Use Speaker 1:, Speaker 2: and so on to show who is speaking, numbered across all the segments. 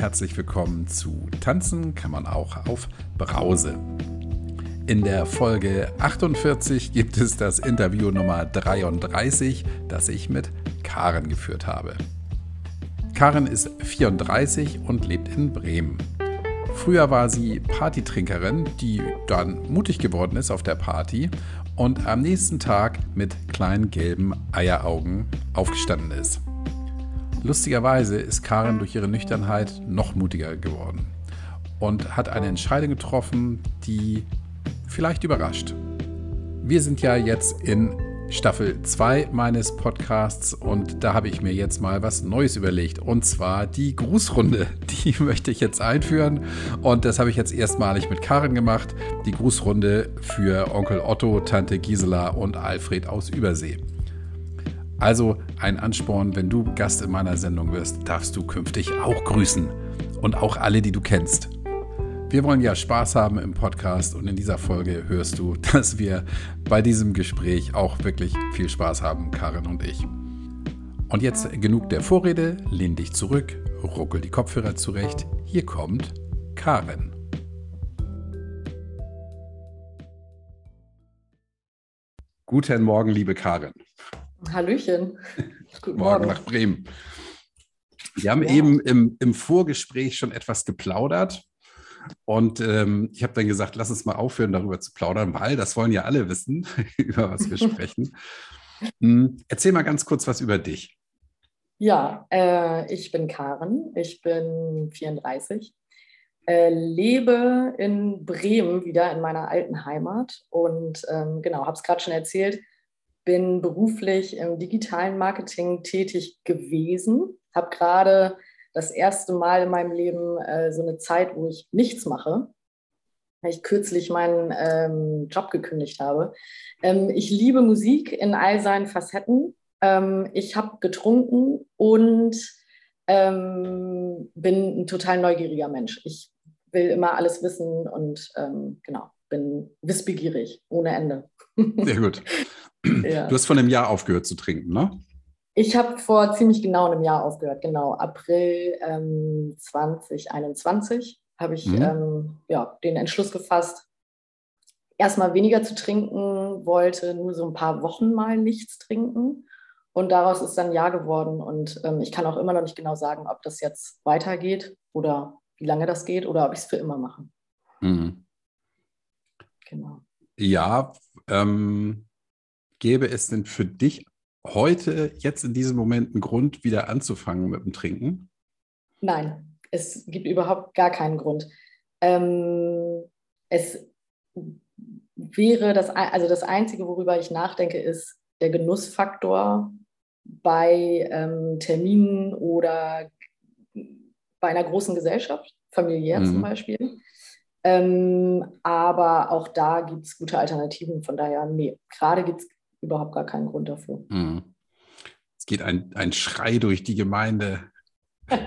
Speaker 1: herzlich willkommen zu Tanzen kann man auch auf Brause. In der Folge 48 gibt es das Interview Nummer 33, das ich mit Karen geführt habe. Karen ist 34 und lebt in Bremen. Früher war sie Partytrinkerin, die dann mutig geworden ist auf der Party und am nächsten Tag mit kleinen gelben Eieraugen aufgestanden ist. Lustigerweise ist Karen durch ihre Nüchternheit noch mutiger geworden und hat eine Entscheidung getroffen, die vielleicht überrascht. Wir sind ja jetzt in Staffel 2 meines Podcasts und da habe ich mir jetzt mal was Neues überlegt und zwar die Grußrunde. Die möchte ich jetzt einführen und das habe ich jetzt erstmalig mit Karin gemacht. Die Grußrunde für Onkel Otto, Tante Gisela und Alfred aus Übersee. Also ein Ansporn, wenn du Gast in meiner Sendung wirst, darfst du künftig auch grüßen und auch alle, die du kennst. Wir wollen ja Spaß haben im Podcast und in dieser Folge hörst du, dass wir bei diesem Gespräch auch wirklich viel Spaß haben, Karin und ich. Und jetzt genug der Vorrede, lehn dich zurück, ruckel die Kopfhörer zurecht. Hier kommt Karin. Guten Morgen, liebe Karin.
Speaker 2: Hallöchen.
Speaker 1: Guten Morgen, nach Bremen. Wir haben ja. eben im, im Vorgespräch schon etwas geplaudert. Und ähm, ich habe dann gesagt, lass uns mal aufhören, darüber zu plaudern, weil das wollen ja alle wissen, über was wir sprechen. Hm, erzähl mal ganz kurz was über dich.
Speaker 2: Ja, äh, ich bin Karen, ich bin 34, äh, lebe in Bremen wieder in meiner alten Heimat und ähm, genau, habe es gerade schon erzählt, bin beruflich im digitalen Marketing tätig gewesen, habe gerade das erste Mal in meinem Leben äh, so eine Zeit, wo ich nichts mache, weil ich kürzlich meinen ähm, Job gekündigt habe. Ähm, ich liebe Musik in all seinen Facetten. Ähm, ich habe getrunken und ähm, bin ein total neugieriger Mensch. Ich will immer alles wissen und ähm, genau, bin wissbegierig ohne Ende.
Speaker 1: Sehr gut. Ja. Du hast von einem Jahr aufgehört zu trinken, ne?
Speaker 2: Ich habe vor ziemlich genau einem Jahr aufgehört, genau. April ähm, 2021 habe ich mhm. ähm, ja, den Entschluss gefasst, erstmal weniger zu trinken, wollte nur so ein paar Wochen mal nichts trinken. Und daraus ist dann Jahr geworden. Und ähm, ich kann auch immer noch nicht genau sagen, ob das jetzt weitergeht oder wie lange das geht oder ob ich es für immer mache. Mhm.
Speaker 1: Genau. Ja, ähm, gäbe es denn für dich heute, jetzt in diesem Moment, einen Grund, wieder anzufangen mit dem Trinken?
Speaker 2: Nein, es gibt überhaupt gar keinen Grund. Ähm, es wäre das, also das Einzige, worüber ich nachdenke, ist der Genussfaktor bei ähm, Terminen oder bei einer großen Gesellschaft, familiär mhm. zum Beispiel. Ähm, aber auch da gibt es gute Alternativen. Von daher, nee, gerade gibt es überhaupt gar keinen Grund dafür. Mhm.
Speaker 1: Es geht ein, ein Schrei durch die Gemeinde.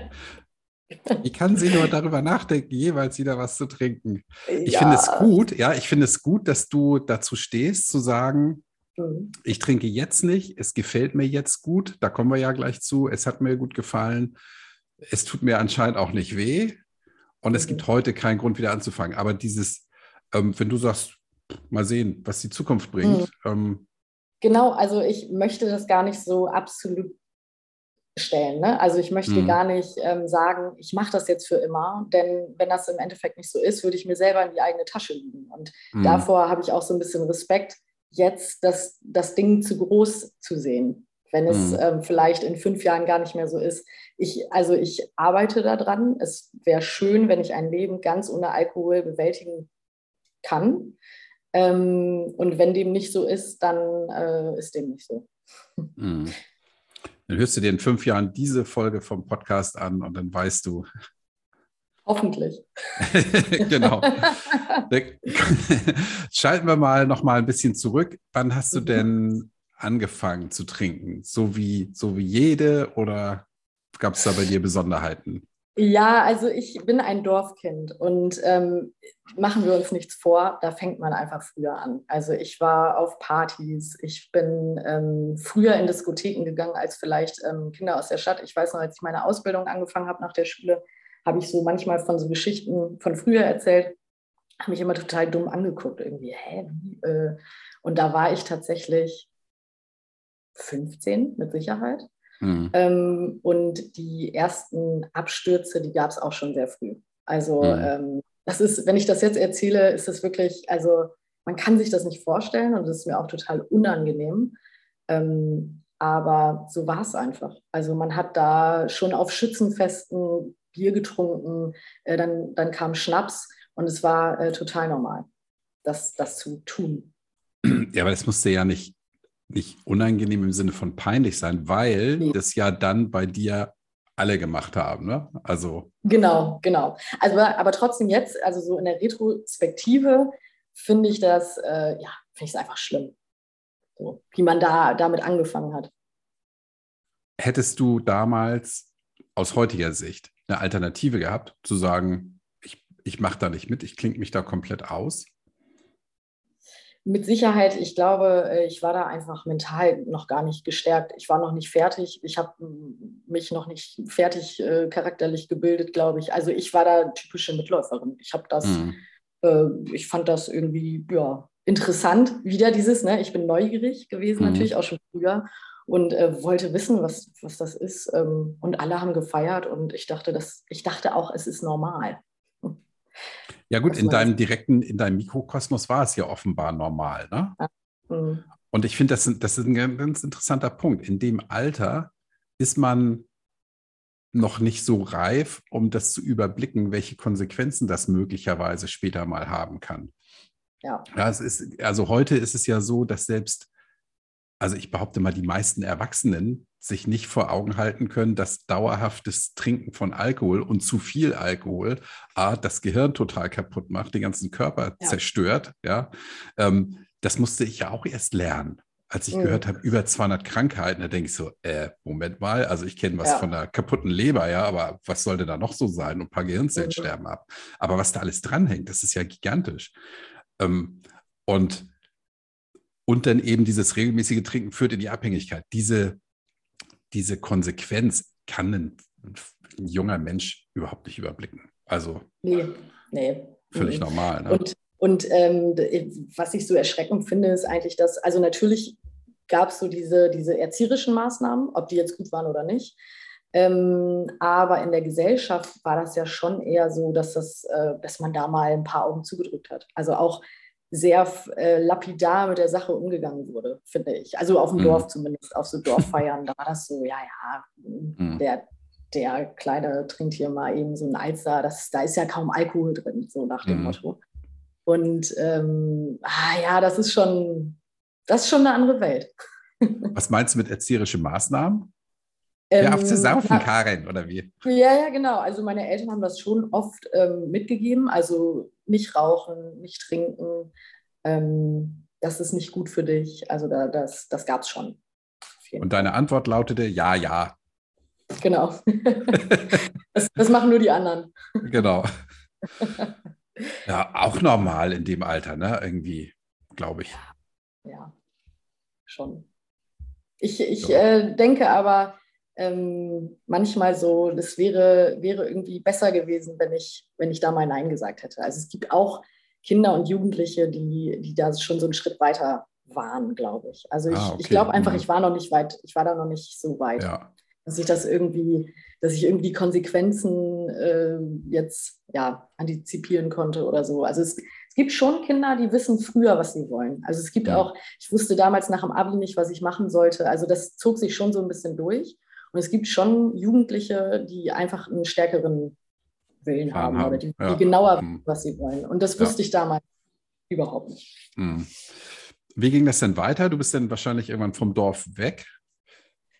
Speaker 1: Ich kann sie nur darüber nachdenken, jeweils wieder was zu trinken. Ich ja. finde es gut, ja, ich finde es gut, dass du dazu stehst, zu sagen, mhm. ich trinke jetzt nicht, es gefällt mir jetzt gut, da kommen wir ja gleich zu, es hat mir gut gefallen, es tut mir anscheinend auch nicht weh und mhm. es gibt heute keinen Grund, wieder anzufangen. Aber dieses, ähm, wenn du sagst, mal sehen, was die Zukunft bringt, mhm. ähm,
Speaker 2: Genau, also ich möchte das gar nicht so absolut stellen. Ne? Also ich möchte mhm. gar nicht ähm, sagen, ich mache das jetzt für immer, denn wenn das im Endeffekt nicht so ist, würde ich mir selber in die eigene Tasche liegen. Und mhm. davor habe ich auch so ein bisschen Respekt, jetzt das, das Ding zu groß zu sehen, wenn es mhm. ähm, vielleicht in fünf Jahren gar nicht mehr so ist. Ich, also ich arbeite daran. Es wäre schön, wenn ich ein Leben ganz ohne Alkohol bewältigen kann. Ähm, und wenn dem nicht so ist, dann äh, ist dem nicht so. Mhm.
Speaker 1: Dann hörst du dir in fünf Jahren diese Folge vom Podcast an und dann weißt du.
Speaker 2: Hoffentlich.
Speaker 1: genau. Schalten wir mal noch mal ein bisschen zurück. Wann hast du mhm. denn angefangen zu trinken? So wie, so wie jede oder gab es da bei dir Besonderheiten?
Speaker 2: Ja, also ich bin ein Dorfkind und ähm, machen wir uns nichts vor, da fängt man einfach früher an. Also ich war auf Partys, ich bin ähm, früher in Diskotheken gegangen als vielleicht ähm, Kinder aus der Stadt. Ich weiß noch, als ich meine Ausbildung angefangen habe nach der Schule, habe ich so manchmal von so Geschichten von früher erzählt, habe mich immer total dumm angeguckt, irgendwie, hä? Äh? Und da war ich tatsächlich 15 mit Sicherheit. Mhm. Ähm, und die ersten Abstürze, die gab es auch schon sehr früh. Also mhm. ähm, das ist, wenn ich das jetzt erzähle, ist das wirklich, also man kann sich das nicht vorstellen und das ist mir auch total unangenehm. Ähm, aber so war es einfach. Also man hat da schon auf Schützenfesten Bier getrunken, äh, dann, dann kam Schnaps und es war äh, total normal, das, das zu tun.
Speaker 1: Ja, aber das musste ja nicht, nicht unangenehm im Sinne von peinlich sein, weil nee. das ja dann bei dir alle gemacht haben, ne? Also.
Speaker 2: Genau, genau. Also, aber trotzdem jetzt, also so in der Retrospektive, finde ich das, äh, ja, finde ich es einfach schlimm. So, wie man da damit angefangen hat.
Speaker 1: Hättest du damals aus heutiger Sicht eine Alternative gehabt, zu sagen, ich, ich mache da nicht mit, ich klinge mich da komplett aus?
Speaker 2: Mit Sicherheit, ich glaube, äh, ich war da einfach mental noch gar nicht gestärkt. Ich war noch nicht fertig. Ich habe mich noch nicht fertig äh, charakterlich gebildet, glaube ich. Also ich war da typische Mitläuferin. Ich habe das, mhm. äh, ich fand das irgendwie, ja, interessant. Wieder dieses, ne, ich bin neugierig gewesen, mhm. natürlich auch schon früher und äh, wollte wissen, was, was das ist. Ähm, und alle haben gefeiert und ich dachte, das, ich dachte auch, es ist normal.
Speaker 1: Ja, gut, in deinem direkten, in deinem Mikrokosmos war es ja offenbar normal. Ne? Ja. Mhm. Und ich finde, das, das ist ein ganz interessanter Punkt. In dem Alter ist man noch nicht so reif, um das zu überblicken, welche Konsequenzen das möglicherweise später mal haben kann. Ja. ja ist, also heute ist es ja so, dass selbst also ich behaupte mal, die meisten Erwachsenen sich nicht vor Augen halten können, dass dauerhaftes Trinken von Alkohol und zu viel Alkohol A, das Gehirn total kaputt macht, den ganzen Körper ja. zerstört. Ja, ähm, das musste ich ja auch erst lernen. Als ich mhm. gehört habe, über 200 Krankheiten, da denke ich so, äh, Moment mal, also ich kenne was ja. von einer kaputten Leber, ja, aber was sollte da noch so sein? Und ein paar Gehirnzellen mhm. sterben ab. Aber was da alles dranhängt, das ist ja gigantisch. Ähm, und und dann eben dieses regelmäßige Trinken führt in die Abhängigkeit. Diese, diese Konsequenz kann ein, ein junger Mensch überhaupt nicht überblicken. Also nee, nee. völlig nee. normal.
Speaker 2: Ne? Und, und ähm, was ich so erschreckend finde, ist eigentlich, dass, also natürlich gab es so diese, diese erzieherischen Maßnahmen, ob die jetzt gut waren oder nicht. Ähm, aber in der Gesellschaft war das ja schon eher so, dass, das, äh, dass man da mal ein paar Augen zugedrückt hat. Also auch sehr äh, lapidar mit der Sache umgegangen wurde, finde ich. Also auf dem mhm. Dorf zumindest, auf so Dorffeiern, da war das so, ja, ja, mhm. der, der Kleine trinkt hier mal eben so ein Alster, das, da ist ja kaum Alkohol drin, so nach dem mhm. Motto. Und ähm, ah, ja, das ist schon, das ist schon eine andere Welt.
Speaker 1: Was meinst du mit erzieherischen Maßnahmen? Ähm, Hör auf zu saufen, Karin, oder wie?
Speaker 2: Ja, ja, genau. Also meine Eltern haben das schon oft ähm, mitgegeben. Also nicht rauchen, nicht trinken. Ähm, das ist nicht gut für dich. Also da, das, das gab es schon.
Speaker 1: Und deine Antwort lautete ja, ja.
Speaker 2: Genau. das, das machen nur die anderen.
Speaker 1: Genau. Ja, auch normal in dem Alter, ne? Irgendwie, glaube ich.
Speaker 2: Ja, schon. Ich, ich so. äh, denke aber, ähm, manchmal so, das wäre, wäre irgendwie besser gewesen, wenn ich, wenn ich da mal Nein gesagt hätte. Also es gibt auch Kinder und Jugendliche, die, die da schon so einen Schritt weiter waren, glaube ich. Also ich, ah, okay. ich glaube einfach, mhm. ich war noch nicht weit, ich war da noch nicht so weit, ja. dass ich das irgendwie, dass ich irgendwie Konsequenzen äh, jetzt ja antizipieren konnte oder so. Also es, es gibt schon Kinder, die wissen früher, was sie wollen. Also es gibt ja. auch, ich wusste damals nach dem Abi nicht, was ich machen sollte. Also das zog sich schon so ein bisschen durch. Und es gibt schon Jugendliche, die einfach einen stärkeren Willen haben, haben, oder die, ja. die genauer wissen, was sie wollen. Und das wusste ja. ich damals überhaupt nicht. Hm.
Speaker 1: Wie ging das denn weiter? Du bist dann wahrscheinlich irgendwann vom Dorf weg.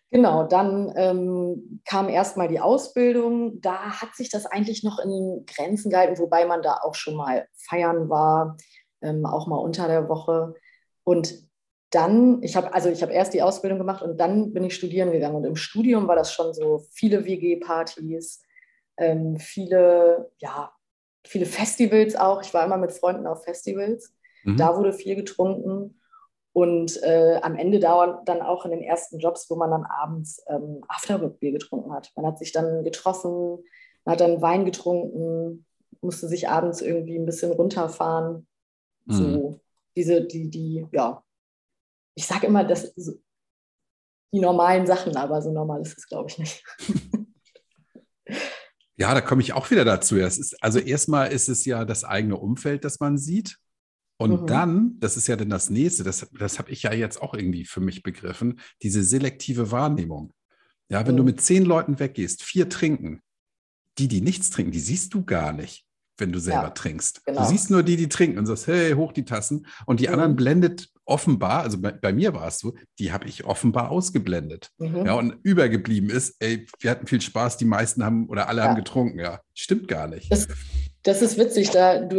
Speaker 2: Genau, dann ähm, kam erstmal die Ausbildung. Da hat sich das eigentlich noch in Grenzen gehalten, wobei man da auch schon mal feiern war, ähm, auch mal unter der Woche. Und dann, ich habe also ich habe erst die Ausbildung gemacht und dann bin ich studieren gegangen. Und im Studium war das schon so viele WG-Partys, ähm, viele, ja, viele Festivals auch. Ich war immer mit Freunden auf Festivals. Mhm. Da wurde viel getrunken. Und äh, am Ende dauert dann auch in den ersten Jobs, wo man dann abends ähm, Afterwork-Bier getrunken hat. Man hat sich dann getroffen, Man hat dann Wein getrunken, musste sich abends irgendwie ein bisschen runterfahren. Mhm. So, diese, die, die, ja. Ich sage immer, das die normalen Sachen, aber so normal ist es, glaube ich, nicht.
Speaker 1: Ja, da komme ich auch wieder dazu. Ist, also erstmal ist es ja das eigene Umfeld, das man sieht. Und mhm. dann, das ist ja dann das nächste, das, das habe ich ja jetzt auch irgendwie für mich begriffen, diese selektive Wahrnehmung. Ja, wenn mhm. du mit zehn Leuten weggehst, vier trinken, die, die nichts trinken, die siehst du gar nicht, wenn du selber ja, trinkst. Genau. Du siehst nur die, die trinken und sagst, hey, hoch die Tassen. Und die mhm. anderen blendet offenbar, also bei, bei mir war es so, die habe ich offenbar ausgeblendet. Mhm. Ja, und übergeblieben ist, ey, wir hatten viel Spaß, die meisten haben oder alle ja. haben getrunken. Ja, stimmt gar nicht.
Speaker 2: Das, das ist witzig, da du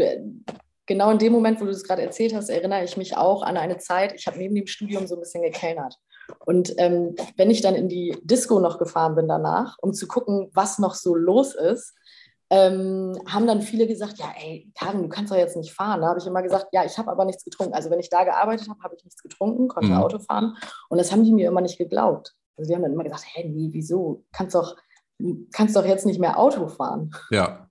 Speaker 2: genau in dem Moment, wo du es gerade erzählt hast, erinnere ich mich auch an eine Zeit, ich habe neben dem Studium so ein bisschen gekellnert. Und ähm, wenn ich dann in die Disco noch gefahren bin danach, um zu gucken, was noch so los ist, ähm, haben dann viele gesagt, ja, ey, Karin, du kannst doch jetzt nicht fahren. Da habe ich immer gesagt, ja, ich habe aber nichts getrunken. Also wenn ich da gearbeitet habe, habe ich nichts getrunken, konnte mhm. Auto fahren. Und das haben die mir immer nicht geglaubt. Also die haben dann immer gesagt, hä, nee, wieso? Kannst doch, kannst doch jetzt nicht mehr Auto fahren.
Speaker 1: Ja.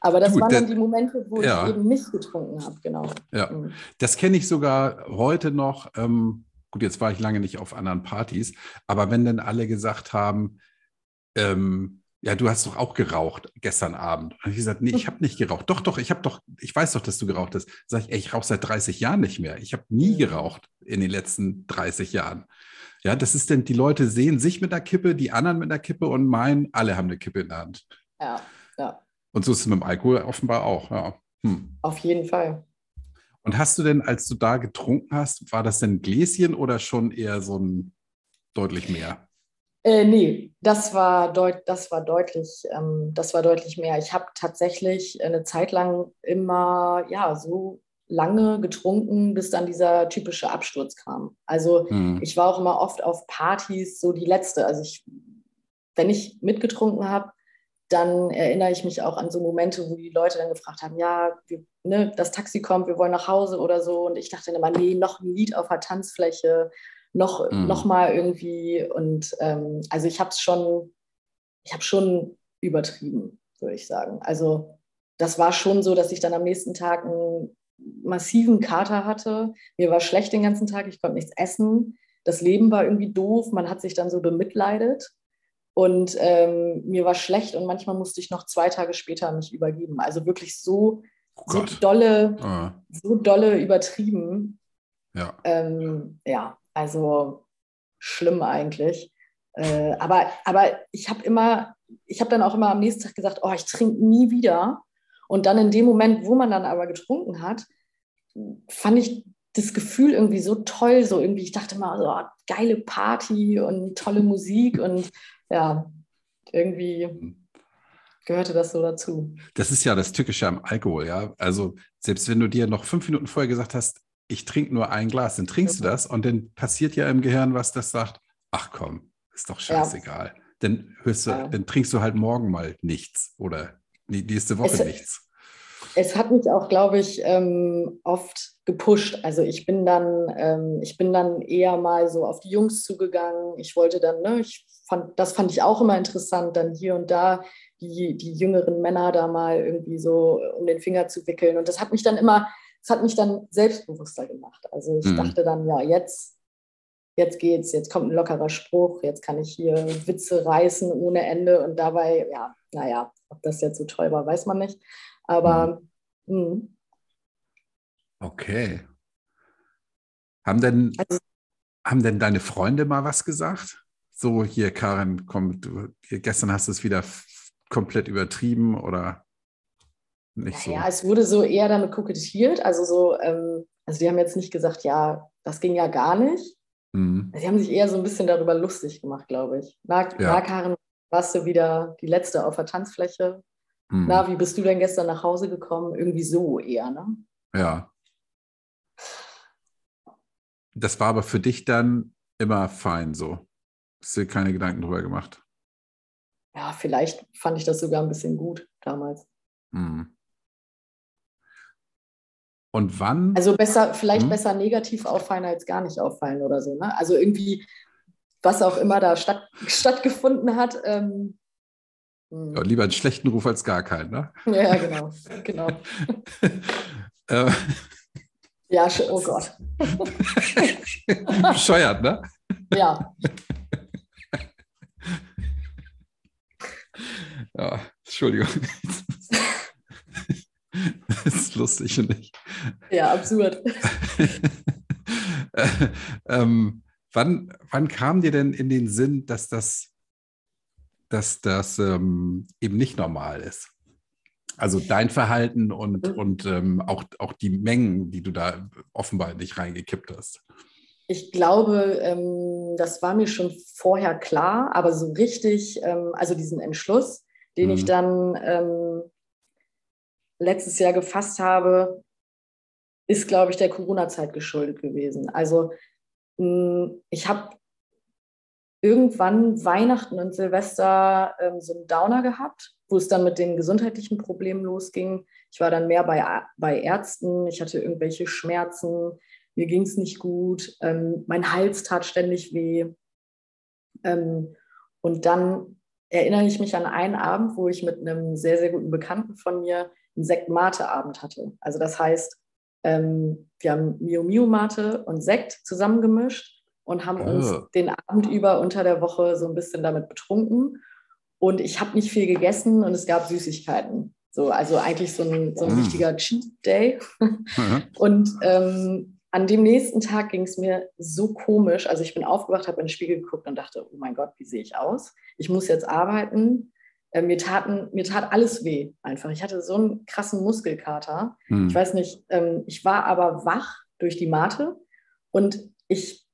Speaker 2: Aber das du, waren dann die Momente, wo ja. ich eben nicht getrunken habe, genau.
Speaker 1: Ja, mhm. das kenne ich sogar heute noch. Ähm, gut, jetzt war ich lange nicht auf anderen Partys, aber wenn dann alle gesagt haben, ähm, ja, du hast doch auch geraucht gestern Abend. Und ich gesagt, nee, ich habe nicht geraucht. Doch, doch, ich habe doch, ich weiß doch, dass du geraucht hast. Sag ich, ey, ich rauche seit 30 Jahren nicht mehr. Ich habe nie geraucht in den letzten 30 Jahren. Ja, das ist denn, die Leute sehen sich mit einer Kippe, die anderen mit einer Kippe und meinen, alle haben eine Kippe in der Hand.
Speaker 2: Ja, ja.
Speaker 1: Und so ist es mit dem Alkohol offenbar auch, ja.
Speaker 2: Hm. Auf jeden Fall.
Speaker 1: Und hast du denn, als du da getrunken hast, war das denn ein Gläschen oder schon eher so ein deutlich mehr?
Speaker 2: Äh, nee, das war, deut das war deutlich, ähm, das war deutlich mehr. Ich habe tatsächlich eine Zeit lang immer ja so lange getrunken, bis dann dieser typische Absturz kam. Also mhm. ich war auch immer oft auf Partys so die letzte. Also ich, wenn ich mitgetrunken habe, dann erinnere ich mich auch an so Momente, wo die Leute dann gefragt haben, ja, wir, ne, das Taxi kommt, wir wollen nach Hause oder so. Und ich dachte dann immer, nee, noch ein Lied auf der Tanzfläche noch, mhm. noch mal irgendwie. Und ähm, also ich habe es schon, ich habe schon übertrieben, würde ich sagen. Also das war schon so, dass ich dann am nächsten Tag einen massiven Kater hatte. Mir war schlecht den ganzen Tag, ich konnte nichts essen. Das Leben war irgendwie doof, man hat sich dann so bemitleidet. Und ähm, mir war schlecht und manchmal musste ich noch zwei Tage später mich übergeben. Also wirklich so, oh so dolle, ah. so dolle übertrieben.
Speaker 1: Ja.
Speaker 2: Ähm, ja, also schlimm eigentlich. Äh, aber, aber ich habe immer, ich habe dann auch immer am nächsten Tag gesagt, oh, ich trinke nie wieder. Und dann in dem Moment, wo man dann aber getrunken hat, fand ich das Gefühl irgendwie so toll, so irgendwie, ich dachte mal, so, oh, geile Party und tolle Musik und ja, irgendwie gehörte das so dazu.
Speaker 1: Das ist ja das Tückische am Alkohol, ja. Also selbst wenn du dir noch fünf Minuten vorher gesagt hast, ich trinke nur ein Glas, dann trinkst du das und dann passiert ja im Gehirn was, das sagt, ach komm, ist doch scheißegal. Ja. Dann, hörst du, ja. dann trinkst du halt morgen mal nichts oder die nächste Woche es, nichts.
Speaker 2: Es hat mich auch, glaube ich, ähm, oft gepusht. Also ich bin dann, ähm, ich bin dann eher mal so auf die Jungs zugegangen. Ich wollte dann, ne, ich fand, das fand ich auch immer interessant, dann hier und da die, die jüngeren Männer da mal irgendwie so um den Finger zu wickeln. Und das hat mich dann immer das hat mich dann selbstbewusster gemacht. Also ich mhm. dachte dann, ja, jetzt, jetzt geht's, jetzt kommt ein lockerer Spruch, jetzt kann ich hier Witze reißen ohne Ende und dabei, ja, naja, ob das jetzt so toll war, weiß man nicht. Aber mhm. Mh.
Speaker 1: okay. Haben denn, also, haben denn deine Freunde mal was gesagt? So, hier, Karin, komm, du, gestern hast du es wieder komplett übertrieben oder?
Speaker 2: Nicht so. Ja, es wurde so eher damit kokettiert. Also so, ähm, also die haben jetzt nicht gesagt, ja, das ging ja gar nicht. Mhm. Sie haben sich eher so ein bisschen darüber lustig gemacht, glaube ich. Na, ja. na, Karin, warst du wieder die Letzte auf der Tanzfläche? Mhm. Na, wie bist du denn gestern nach Hause gekommen? Irgendwie so eher, ne?
Speaker 1: Ja. Das war aber für dich dann immer fein so. Hast du dir keine Gedanken drüber gemacht?
Speaker 2: Ja, vielleicht fand ich das sogar ein bisschen gut damals. Mhm.
Speaker 1: Und wann?
Speaker 2: Also besser, vielleicht hm? besser negativ auffallen als gar nicht auffallen oder so. Ne? Also irgendwie, was auch immer da statt, stattgefunden hat, ähm,
Speaker 1: Mhm. Ja, lieber einen schlechten Ruf als gar keinen, ne?
Speaker 2: Ja, genau. genau. Äh. ja, oh Gott.
Speaker 1: Bescheuert, ne?
Speaker 2: Ja.
Speaker 1: Ja, Entschuldigung. Das ist lustig und ich.
Speaker 2: Ja, absurd.
Speaker 1: ähm, wann, wann kam dir denn in den Sinn, dass das, dass das ähm, eben nicht normal ist? Also dein Verhalten und, mhm. und ähm, auch, auch die Mengen, die du da offenbar nicht reingekippt hast.
Speaker 2: Ich glaube, ähm, das war mir schon vorher klar, aber so richtig, ähm, also diesen Entschluss, den mhm. ich dann ähm, letztes Jahr gefasst habe, ist, glaube ich, der Corona-Zeit geschuldet gewesen. Also mh, ich habe irgendwann Weihnachten und Silvester ähm, so einen Downer gehabt, wo es dann mit den gesundheitlichen Problemen losging. Ich war dann mehr bei, bei Ärzten, ich hatte irgendwelche Schmerzen, mir ging es nicht gut, ähm, mein Hals tat ständig weh. Ähm, und dann erinnere ich mich an einen Abend, wo ich mit einem sehr, sehr guten Bekannten von mir einen Sekt-Mate-Abend hatte. Also das heißt, ähm, wir haben Mio Mio Mate und Sekt zusammengemischt und haben oh. uns den Abend über unter der Woche so ein bisschen damit betrunken. Und ich habe nicht viel gegessen und es gab Süßigkeiten. So, also eigentlich so ein, so ein mm. richtiger Cheat Day. Mhm. Und ähm, an dem nächsten Tag ging es mir so komisch. Also ich bin aufgewacht, habe in den Spiegel geguckt und dachte, oh mein Gott, wie sehe ich aus? Ich muss jetzt arbeiten. Äh, mir, taten, mir tat alles weh einfach. Ich hatte so einen krassen Muskelkater. Hm. Ich weiß nicht, ähm, ich war aber wach durch die Mate und ich,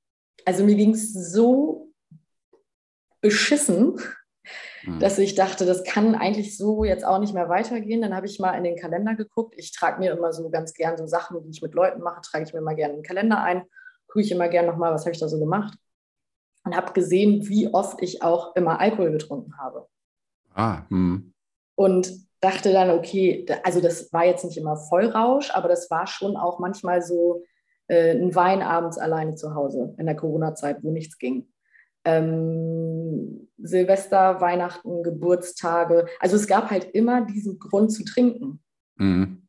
Speaker 2: also mir ging es so beschissen, Mhm. dass ich dachte, das kann eigentlich so jetzt auch nicht mehr weitergehen. Dann habe ich mal in den Kalender geguckt. Ich trage mir immer so ganz gern so Sachen, die ich mit Leuten mache, trage ich mir mal gerne in den Kalender ein, gucke ich immer gern nochmal, was habe ich da so gemacht. Und habe gesehen, wie oft ich auch immer Alkohol getrunken habe.
Speaker 1: Ah, hm.
Speaker 2: Und dachte dann, okay, also das war jetzt nicht immer Vollrausch, aber das war schon auch manchmal so äh, ein Wein abends alleine zu Hause in der Corona-Zeit, wo nichts ging ähm, Silvester, Weihnachten, Geburtstage. Also es gab halt immer diesen Grund zu trinken. Mhm.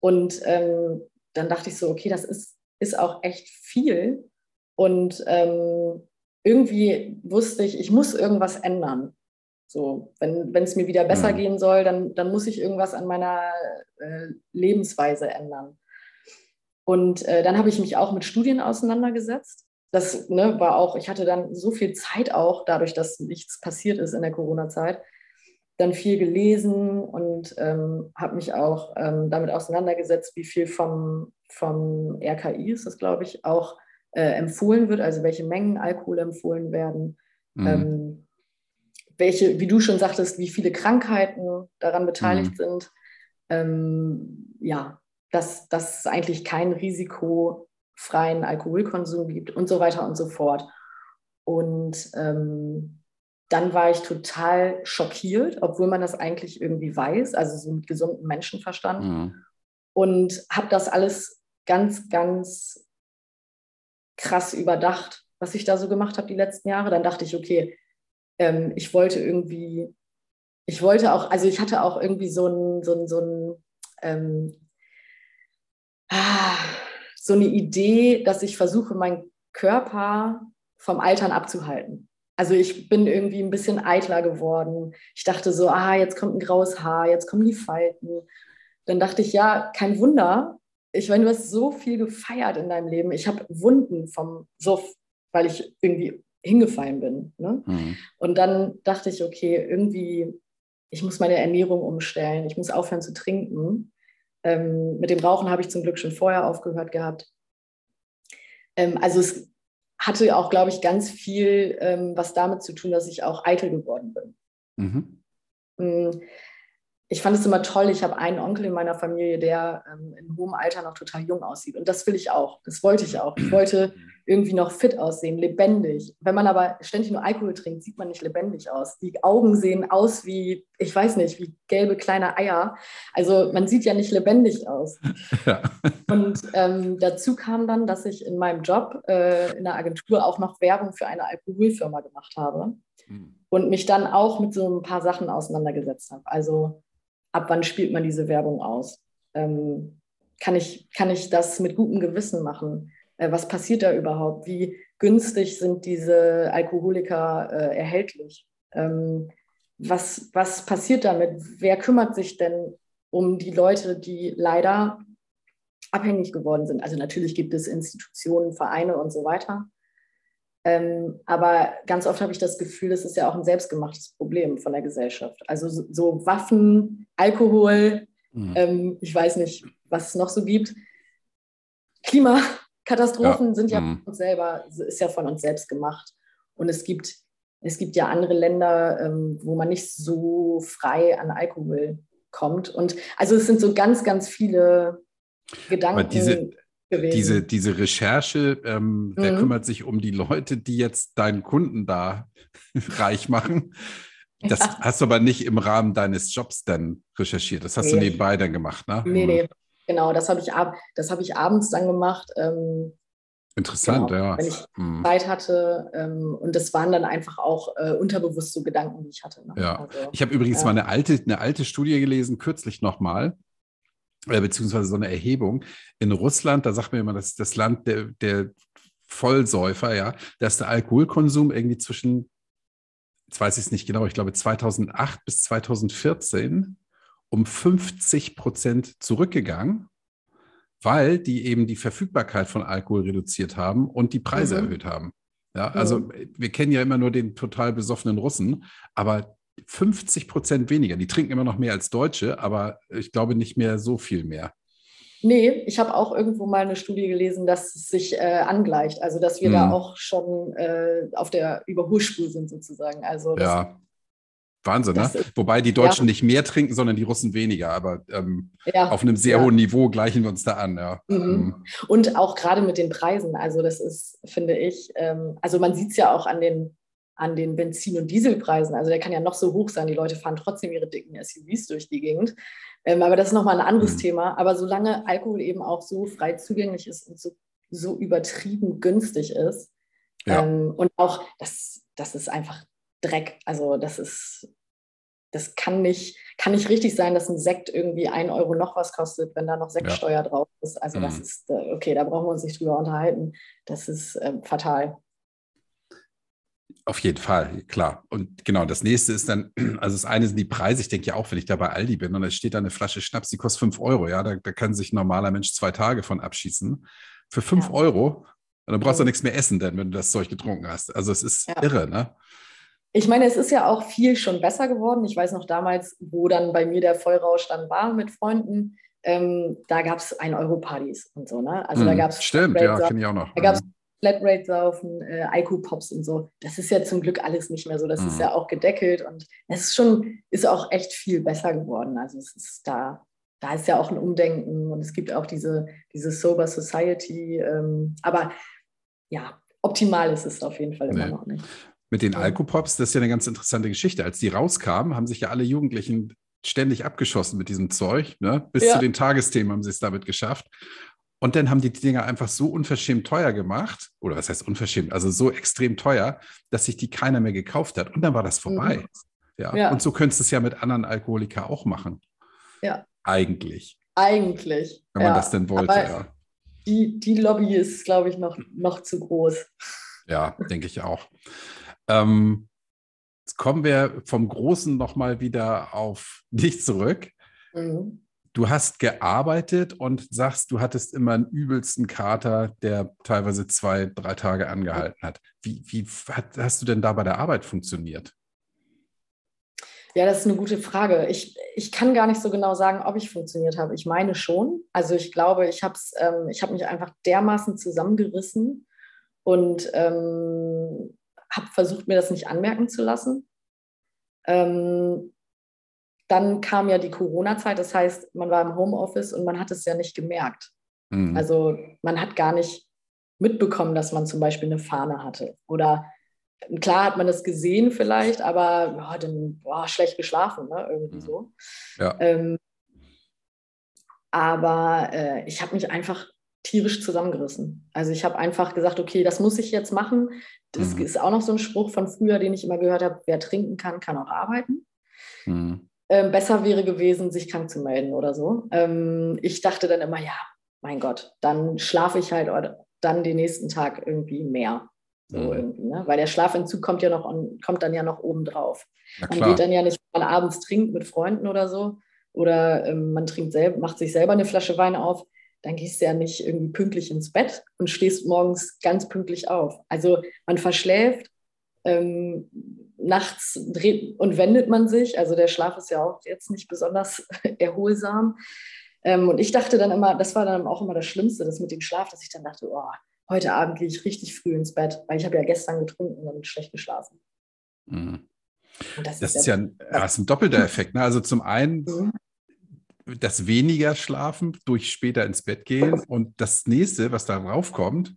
Speaker 2: Und ähm, dann dachte ich so, okay, das ist, ist auch echt viel. Und ähm, irgendwie wusste ich, ich muss irgendwas ändern. So, wenn es mir wieder besser mhm. gehen soll, dann, dann muss ich irgendwas an meiner äh, Lebensweise ändern. Und äh, dann habe ich mich auch mit Studien auseinandergesetzt das ne, war auch, ich hatte dann so viel Zeit auch, dadurch, dass nichts passiert ist in der Corona-Zeit, dann viel gelesen und ähm, habe mich auch ähm, damit auseinandergesetzt, wie viel vom, vom RKI ist das, glaube ich, auch äh, empfohlen wird, also welche Mengen Alkohol empfohlen werden, mhm. ähm, welche, wie du schon sagtest, wie viele Krankheiten daran beteiligt mhm. sind. Ähm, ja, dass das eigentlich kein Risiko freien Alkoholkonsum gibt und so weiter und so fort. Und ähm, dann war ich total schockiert, obwohl man das eigentlich irgendwie weiß, also so mit gesundem Menschenverstand. Mhm. Und habe das alles ganz, ganz krass überdacht, was ich da so gemacht habe die letzten Jahre. Dann dachte ich, okay, ähm, ich wollte irgendwie, ich wollte auch, also ich hatte auch irgendwie so ein, so ein, so ein ähm, ah, so eine Idee, dass ich versuche, meinen Körper vom Altern abzuhalten. Also ich bin irgendwie ein bisschen eitler geworden. Ich dachte so, ah, jetzt kommt ein graues Haar, jetzt kommen die Falten. Dann dachte ich, ja, kein Wunder. Ich meine, du hast so viel gefeiert in deinem Leben. Ich habe Wunden vom Suff, weil ich irgendwie hingefallen bin. Ne? Mhm. Und dann dachte ich, okay, irgendwie, ich muss meine Ernährung umstellen. Ich muss aufhören zu trinken. Ähm, mit dem Rauchen habe ich zum Glück schon vorher aufgehört gehabt. Ähm, also es hatte auch, glaube ich, ganz viel ähm, was damit zu tun, dass ich auch eitel geworden bin. Mhm. Ich fand es immer toll. Ich habe einen Onkel in meiner Familie, der ähm, in hohem Alter noch total jung aussieht. Und das will ich auch. Das wollte ich auch. Ich wollte irgendwie noch fit aussehen, lebendig. Wenn man aber ständig nur Alkohol trinkt, sieht man nicht lebendig aus. Die Augen sehen aus wie, ich weiß nicht, wie gelbe kleine Eier. Also man sieht ja nicht lebendig aus. Ja. Und ähm, dazu kam dann, dass ich in meinem Job äh, in der Agentur auch noch Werbung für eine Alkoholfirma gemacht habe mhm. und mich dann auch mit so ein paar Sachen auseinandergesetzt habe. Also ab wann spielt man diese Werbung aus? Ähm, kann, ich, kann ich das mit gutem Gewissen machen? Äh, was passiert da überhaupt? Wie günstig sind diese Alkoholiker äh, erhältlich? Ähm, was, was passiert damit? Wer kümmert sich denn um die Leute, die leider abhängig geworden sind? Also natürlich gibt es Institutionen, Vereine und so weiter. Ähm, aber ganz oft habe ich das Gefühl, es ist ja auch ein selbstgemachtes Problem von der Gesellschaft. Also so, so Waffen, Alkohol, mhm. ähm, ich weiß nicht, was es noch so gibt. Klima, Katastrophen ja. sind ja mhm. von uns selber, ist ja von uns selbst gemacht. Und es gibt, es gibt ja andere Länder, ähm, wo man nicht so frei an Alkohol kommt. Und also es sind so ganz, ganz viele Gedanken.
Speaker 1: Aber diese, diese, diese Recherche, ähm, mhm. kümmert sich um die Leute, die jetzt deinen Kunden da reich machen? Das ja. hast du aber nicht im Rahmen deines Jobs dann recherchiert. Das hast nee. du nebenbei dann gemacht, ne?
Speaker 2: Nee, nee. Genau, das habe ich, ab, hab ich abends dann gemacht. Ähm,
Speaker 1: Interessant, genau, ja.
Speaker 2: Wenn ich hm. Zeit hatte. Ähm, und das waren dann einfach auch äh, unterbewusst so Gedanken, die ich hatte.
Speaker 1: Ne? Ja. Also, ich habe übrigens ja. mal eine alte, eine alte Studie gelesen, kürzlich nochmal, äh, beziehungsweise so eine Erhebung. In Russland, da sagt man immer, das ist das Land der, der Vollsäufer, ja, da ist der Alkoholkonsum irgendwie zwischen, jetzt weiß ich es nicht genau, ich glaube 2008 bis 2014 um 50 Prozent zurückgegangen, weil die eben die Verfügbarkeit von Alkohol reduziert haben und die Preise mhm. erhöht haben. Ja, also mhm. wir kennen ja immer nur den total besoffenen Russen, aber 50 Prozent weniger. Die trinken immer noch mehr als Deutsche, aber ich glaube nicht mehr so viel mehr.
Speaker 2: Nee, ich habe auch irgendwo mal eine Studie gelesen, dass es sich äh, angleicht. Also, dass wir mhm. da auch schon äh, auf der Überholspur sind, sozusagen. Also,
Speaker 1: ja. Wahnsinn, ne? Wobei die Deutschen ja. nicht mehr trinken, sondern die Russen weniger. Aber ähm, ja. auf einem sehr ja. hohen Niveau gleichen wir uns da an. Ja. Mhm.
Speaker 2: mhm. Und auch gerade mit den Preisen. Also das ist, finde ich, ähm, also man sieht es ja auch an den, an den Benzin- und Dieselpreisen. Also der kann ja noch so hoch sein. Die Leute fahren trotzdem ihre dicken SUVs durch die Gegend. Ähm, aber das ist nochmal ein anderes mhm. Thema. Aber solange Alkohol eben auch so frei zugänglich ist und so, so übertrieben günstig ist ähm, und auch, das, das ist einfach Dreck. Also das ist, das kann nicht, kann nicht richtig sein, dass ein Sekt irgendwie ein Euro noch was kostet, wenn da noch Sektsteuer ja. drauf ist. Also mhm. das ist, äh, okay, da brauchen wir uns nicht drüber unterhalten. Das ist äh, fatal.
Speaker 1: Auf jeden Fall, klar. Und genau, das nächste ist dann, also das eine sind die Preise. Ich denke ja auch, wenn ich da bei Aldi bin und da steht da eine Flasche Schnaps, die kostet 5 Euro, ja, da, da kann sich ein normaler Mensch zwei Tage von abschießen. Für 5 ja. Euro, dann brauchst du mhm. nichts mehr essen, denn wenn du das Zeug getrunken hast. Also es ist ja. irre, ne?
Speaker 2: Ich meine, es ist ja auch viel schon besser geworden. Ich weiß noch damals, wo dann bei mir der Vollrausch dann war mit Freunden, ähm, da gab es 1-Euro-Partys und so. Ne?
Speaker 1: Also mm, da hm, gab es. Stimmt, ja, kenne ich auch noch.
Speaker 2: Da gab es Flatrate-Saufen, äh, Ico-Pops und so. Das ist ja zum Glück alles nicht mehr so. Das mm. ist ja auch gedeckelt und es ist schon, ist auch echt viel besser geworden. Also es ist da, da ist ja auch ein Umdenken und es gibt auch diese, diese Sober Society. Ähm, aber ja, optimal ist es auf jeden Fall immer nee. noch nicht.
Speaker 1: Mit den Alkopops, das ist ja eine ganz interessante Geschichte. Als die rauskamen, haben sich ja alle Jugendlichen ständig abgeschossen mit diesem Zeug. Ne? Bis ja. zu den Tagesthemen haben sie es damit geschafft. Und dann haben die Dinger einfach so unverschämt teuer gemacht, oder was heißt unverschämt, also so extrem teuer, dass sich die keiner mehr gekauft hat. Und dann war das vorbei. Mhm. Ja. ja. Und so könntest du es ja mit anderen Alkoholikern auch machen.
Speaker 2: Ja.
Speaker 1: Eigentlich.
Speaker 2: Eigentlich.
Speaker 1: Wenn man das denn wollte, Aber ja.
Speaker 2: Die, die Lobby ist, glaube ich, noch, noch zu groß.
Speaker 1: Ja, denke ich auch. Ähm, jetzt kommen wir vom Großen nochmal wieder auf dich zurück. Mhm. Du hast gearbeitet und sagst, du hattest immer einen übelsten Kater, der teilweise zwei, drei Tage angehalten hat. Wie, wie hat, hast du denn da bei der Arbeit funktioniert?
Speaker 2: Ja, das ist eine gute Frage. Ich, ich kann gar nicht so genau sagen, ob ich funktioniert habe. Ich meine schon. Also ich glaube, ich habe ähm, hab mich einfach dermaßen zusammengerissen und ähm, habe versucht, mir das nicht anmerken zu lassen. Ähm, dann kam ja die Corona-Zeit, das heißt, man war im Homeoffice und man hat es ja nicht gemerkt. Mhm. Also man hat gar nicht mitbekommen, dass man zum Beispiel eine Fahne hatte. Oder klar hat man das gesehen vielleicht, aber ja, dann boah, schlecht geschlafen, ne? irgendwie mhm. so. Ja. Ähm, aber äh, ich habe mich einfach tierisch zusammengerissen. Also ich habe einfach gesagt, okay, das muss ich jetzt machen. Das mhm. ist auch noch so ein Spruch von früher, den ich immer gehört habe, wer trinken kann, kann auch arbeiten. Mhm. Ähm, besser wäre gewesen, sich krank zu melden oder so. Ähm, ich dachte dann immer, ja, mein Gott, dann schlafe ich halt dann den nächsten Tag irgendwie mehr. So mhm. irgendwie, ne? Weil der Schlafentzug kommt ja noch on, kommt dann ja noch oben drauf. Man geht dann ja nicht, wenn man abends trinkt mit Freunden oder so, oder ähm, man trinkt selber, macht sich selber eine Flasche Wein auf, dann gehst du ja nicht irgendwie pünktlich ins Bett und stehst morgens ganz pünktlich auf. Also man verschläft, ähm, nachts dreht und wendet man sich. Also der Schlaf ist ja auch jetzt nicht besonders erholsam. Ähm, und ich dachte dann immer, das war dann auch immer das Schlimmste, das mit dem Schlaf, dass ich dann dachte, oh, heute Abend gehe ich richtig früh ins Bett, weil ich habe ja gestern getrunken und schlecht geschlafen.
Speaker 1: Mhm. Das, das, ist ja ein, das ist ein doppelter Effekt. Ne? Also zum einen mhm. das weniger Schlafen durch später ins Bett gehen und das nächste, was darauf kommt,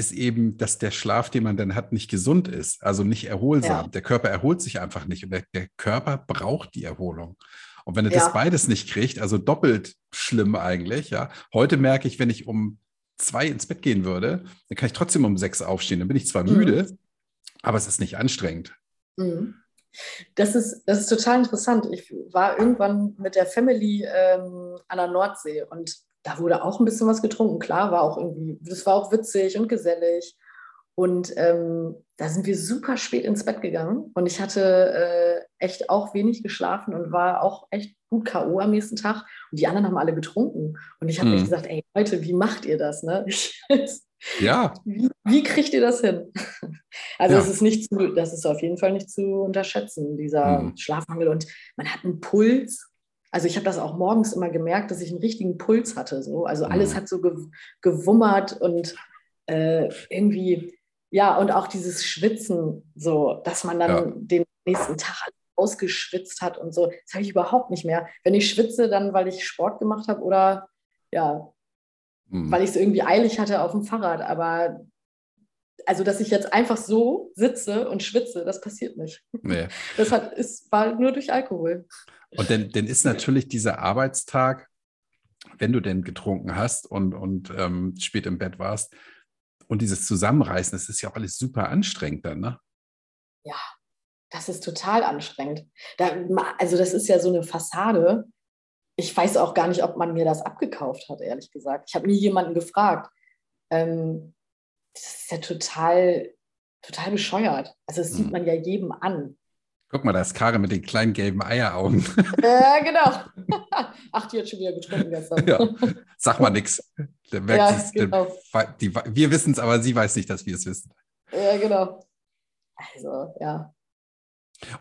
Speaker 1: ist eben, dass der Schlaf, den man dann hat, nicht gesund ist, also nicht erholsam. Ja. Der Körper erholt sich einfach nicht und der, der Körper braucht die Erholung. Und wenn er ja. das beides nicht kriegt, also doppelt schlimm eigentlich, ja. Heute merke ich, wenn ich um zwei ins Bett gehen würde, dann kann ich trotzdem um sechs aufstehen. Dann bin ich zwar mhm. müde, aber es ist nicht anstrengend. Mhm.
Speaker 2: Das ist, das ist total interessant. Ich war irgendwann mit der Family ähm, an der Nordsee und da wurde auch ein bisschen was getrunken. Klar, war auch irgendwie, das war auch witzig und gesellig. Und ähm, da sind wir super spät ins Bett gegangen und ich hatte äh, echt auch wenig geschlafen und war auch echt gut K.O. am nächsten Tag. Und die anderen haben alle getrunken. Und ich habe mhm. mich gesagt, ey Leute, wie macht ihr das? Ne? Ja. Wie, wie, kriegt ihr das hin? Also ja. es ist nicht zu, das ist auf jeden Fall nicht zu unterschätzen, dieser mhm. Schlafmangel. Und man hat einen Puls. Also ich habe das auch morgens immer gemerkt, dass ich einen richtigen Puls hatte. So. Also alles mhm. hat so gewummert und äh, irgendwie ja, und auch dieses Schwitzen, so, dass man dann ja. den nächsten Tag ausgeschwitzt hat und so, das habe ich überhaupt nicht mehr. Wenn ich schwitze, dann weil ich Sport gemacht habe oder ja, mhm. weil ich es irgendwie eilig hatte auf dem Fahrrad. Aber also, dass ich jetzt einfach so sitze und schwitze, das passiert nicht. Nee. Das hat, ist, war nur durch Alkohol.
Speaker 1: Und dann, dann ist natürlich dieser Arbeitstag, wenn du denn getrunken hast und, und ähm, spät im Bett warst, und dieses Zusammenreißen, das ist ja auch alles super anstrengend dann, ne?
Speaker 2: Ja, das ist total anstrengend. Da, also das ist ja so eine Fassade. Ich weiß auch gar nicht, ob man mir das abgekauft hat, ehrlich gesagt. Ich habe nie jemanden gefragt. Ähm, das ist ja total, total bescheuert. Also das sieht hm. man ja jedem an.
Speaker 1: Guck mal, da ist Karin mit den kleinen gelben Eieraugen.
Speaker 2: Ja, äh, genau. Ach, die hat schon wieder getrunken gestern. Ja.
Speaker 1: Sag mal nichts. Ja, genau. wir wissen es, aber sie weiß nicht, dass wir es wissen.
Speaker 2: Ja, genau. Also, ja.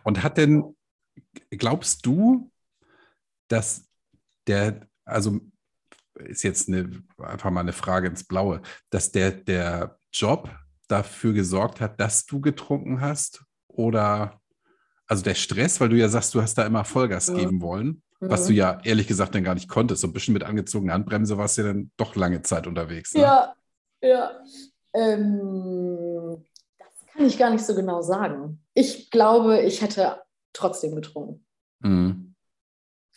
Speaker 1: Und hat denn, glaubst du, dass der, also ist jetzt eine, einfach mal eine Frage ins Blaue, dass der, der Job dafür gesorgt hat, dass du getrunken hast? Oder also der Stress, weil du ja sagst, du hast da immer Vollgas ja. geben wollen, was du ja ehrlich gesagt dann gar nicht konntest. So ein bisschen mit angezogener Handbremse warst du ja dann doch lange Zeit unterwegs.
Speaker 2: Ne? Ja, ja. Ähm, das kann ich gar nicht so genau sagen. Ich glaube, ich hätte trotzdem getrunken. Mhm.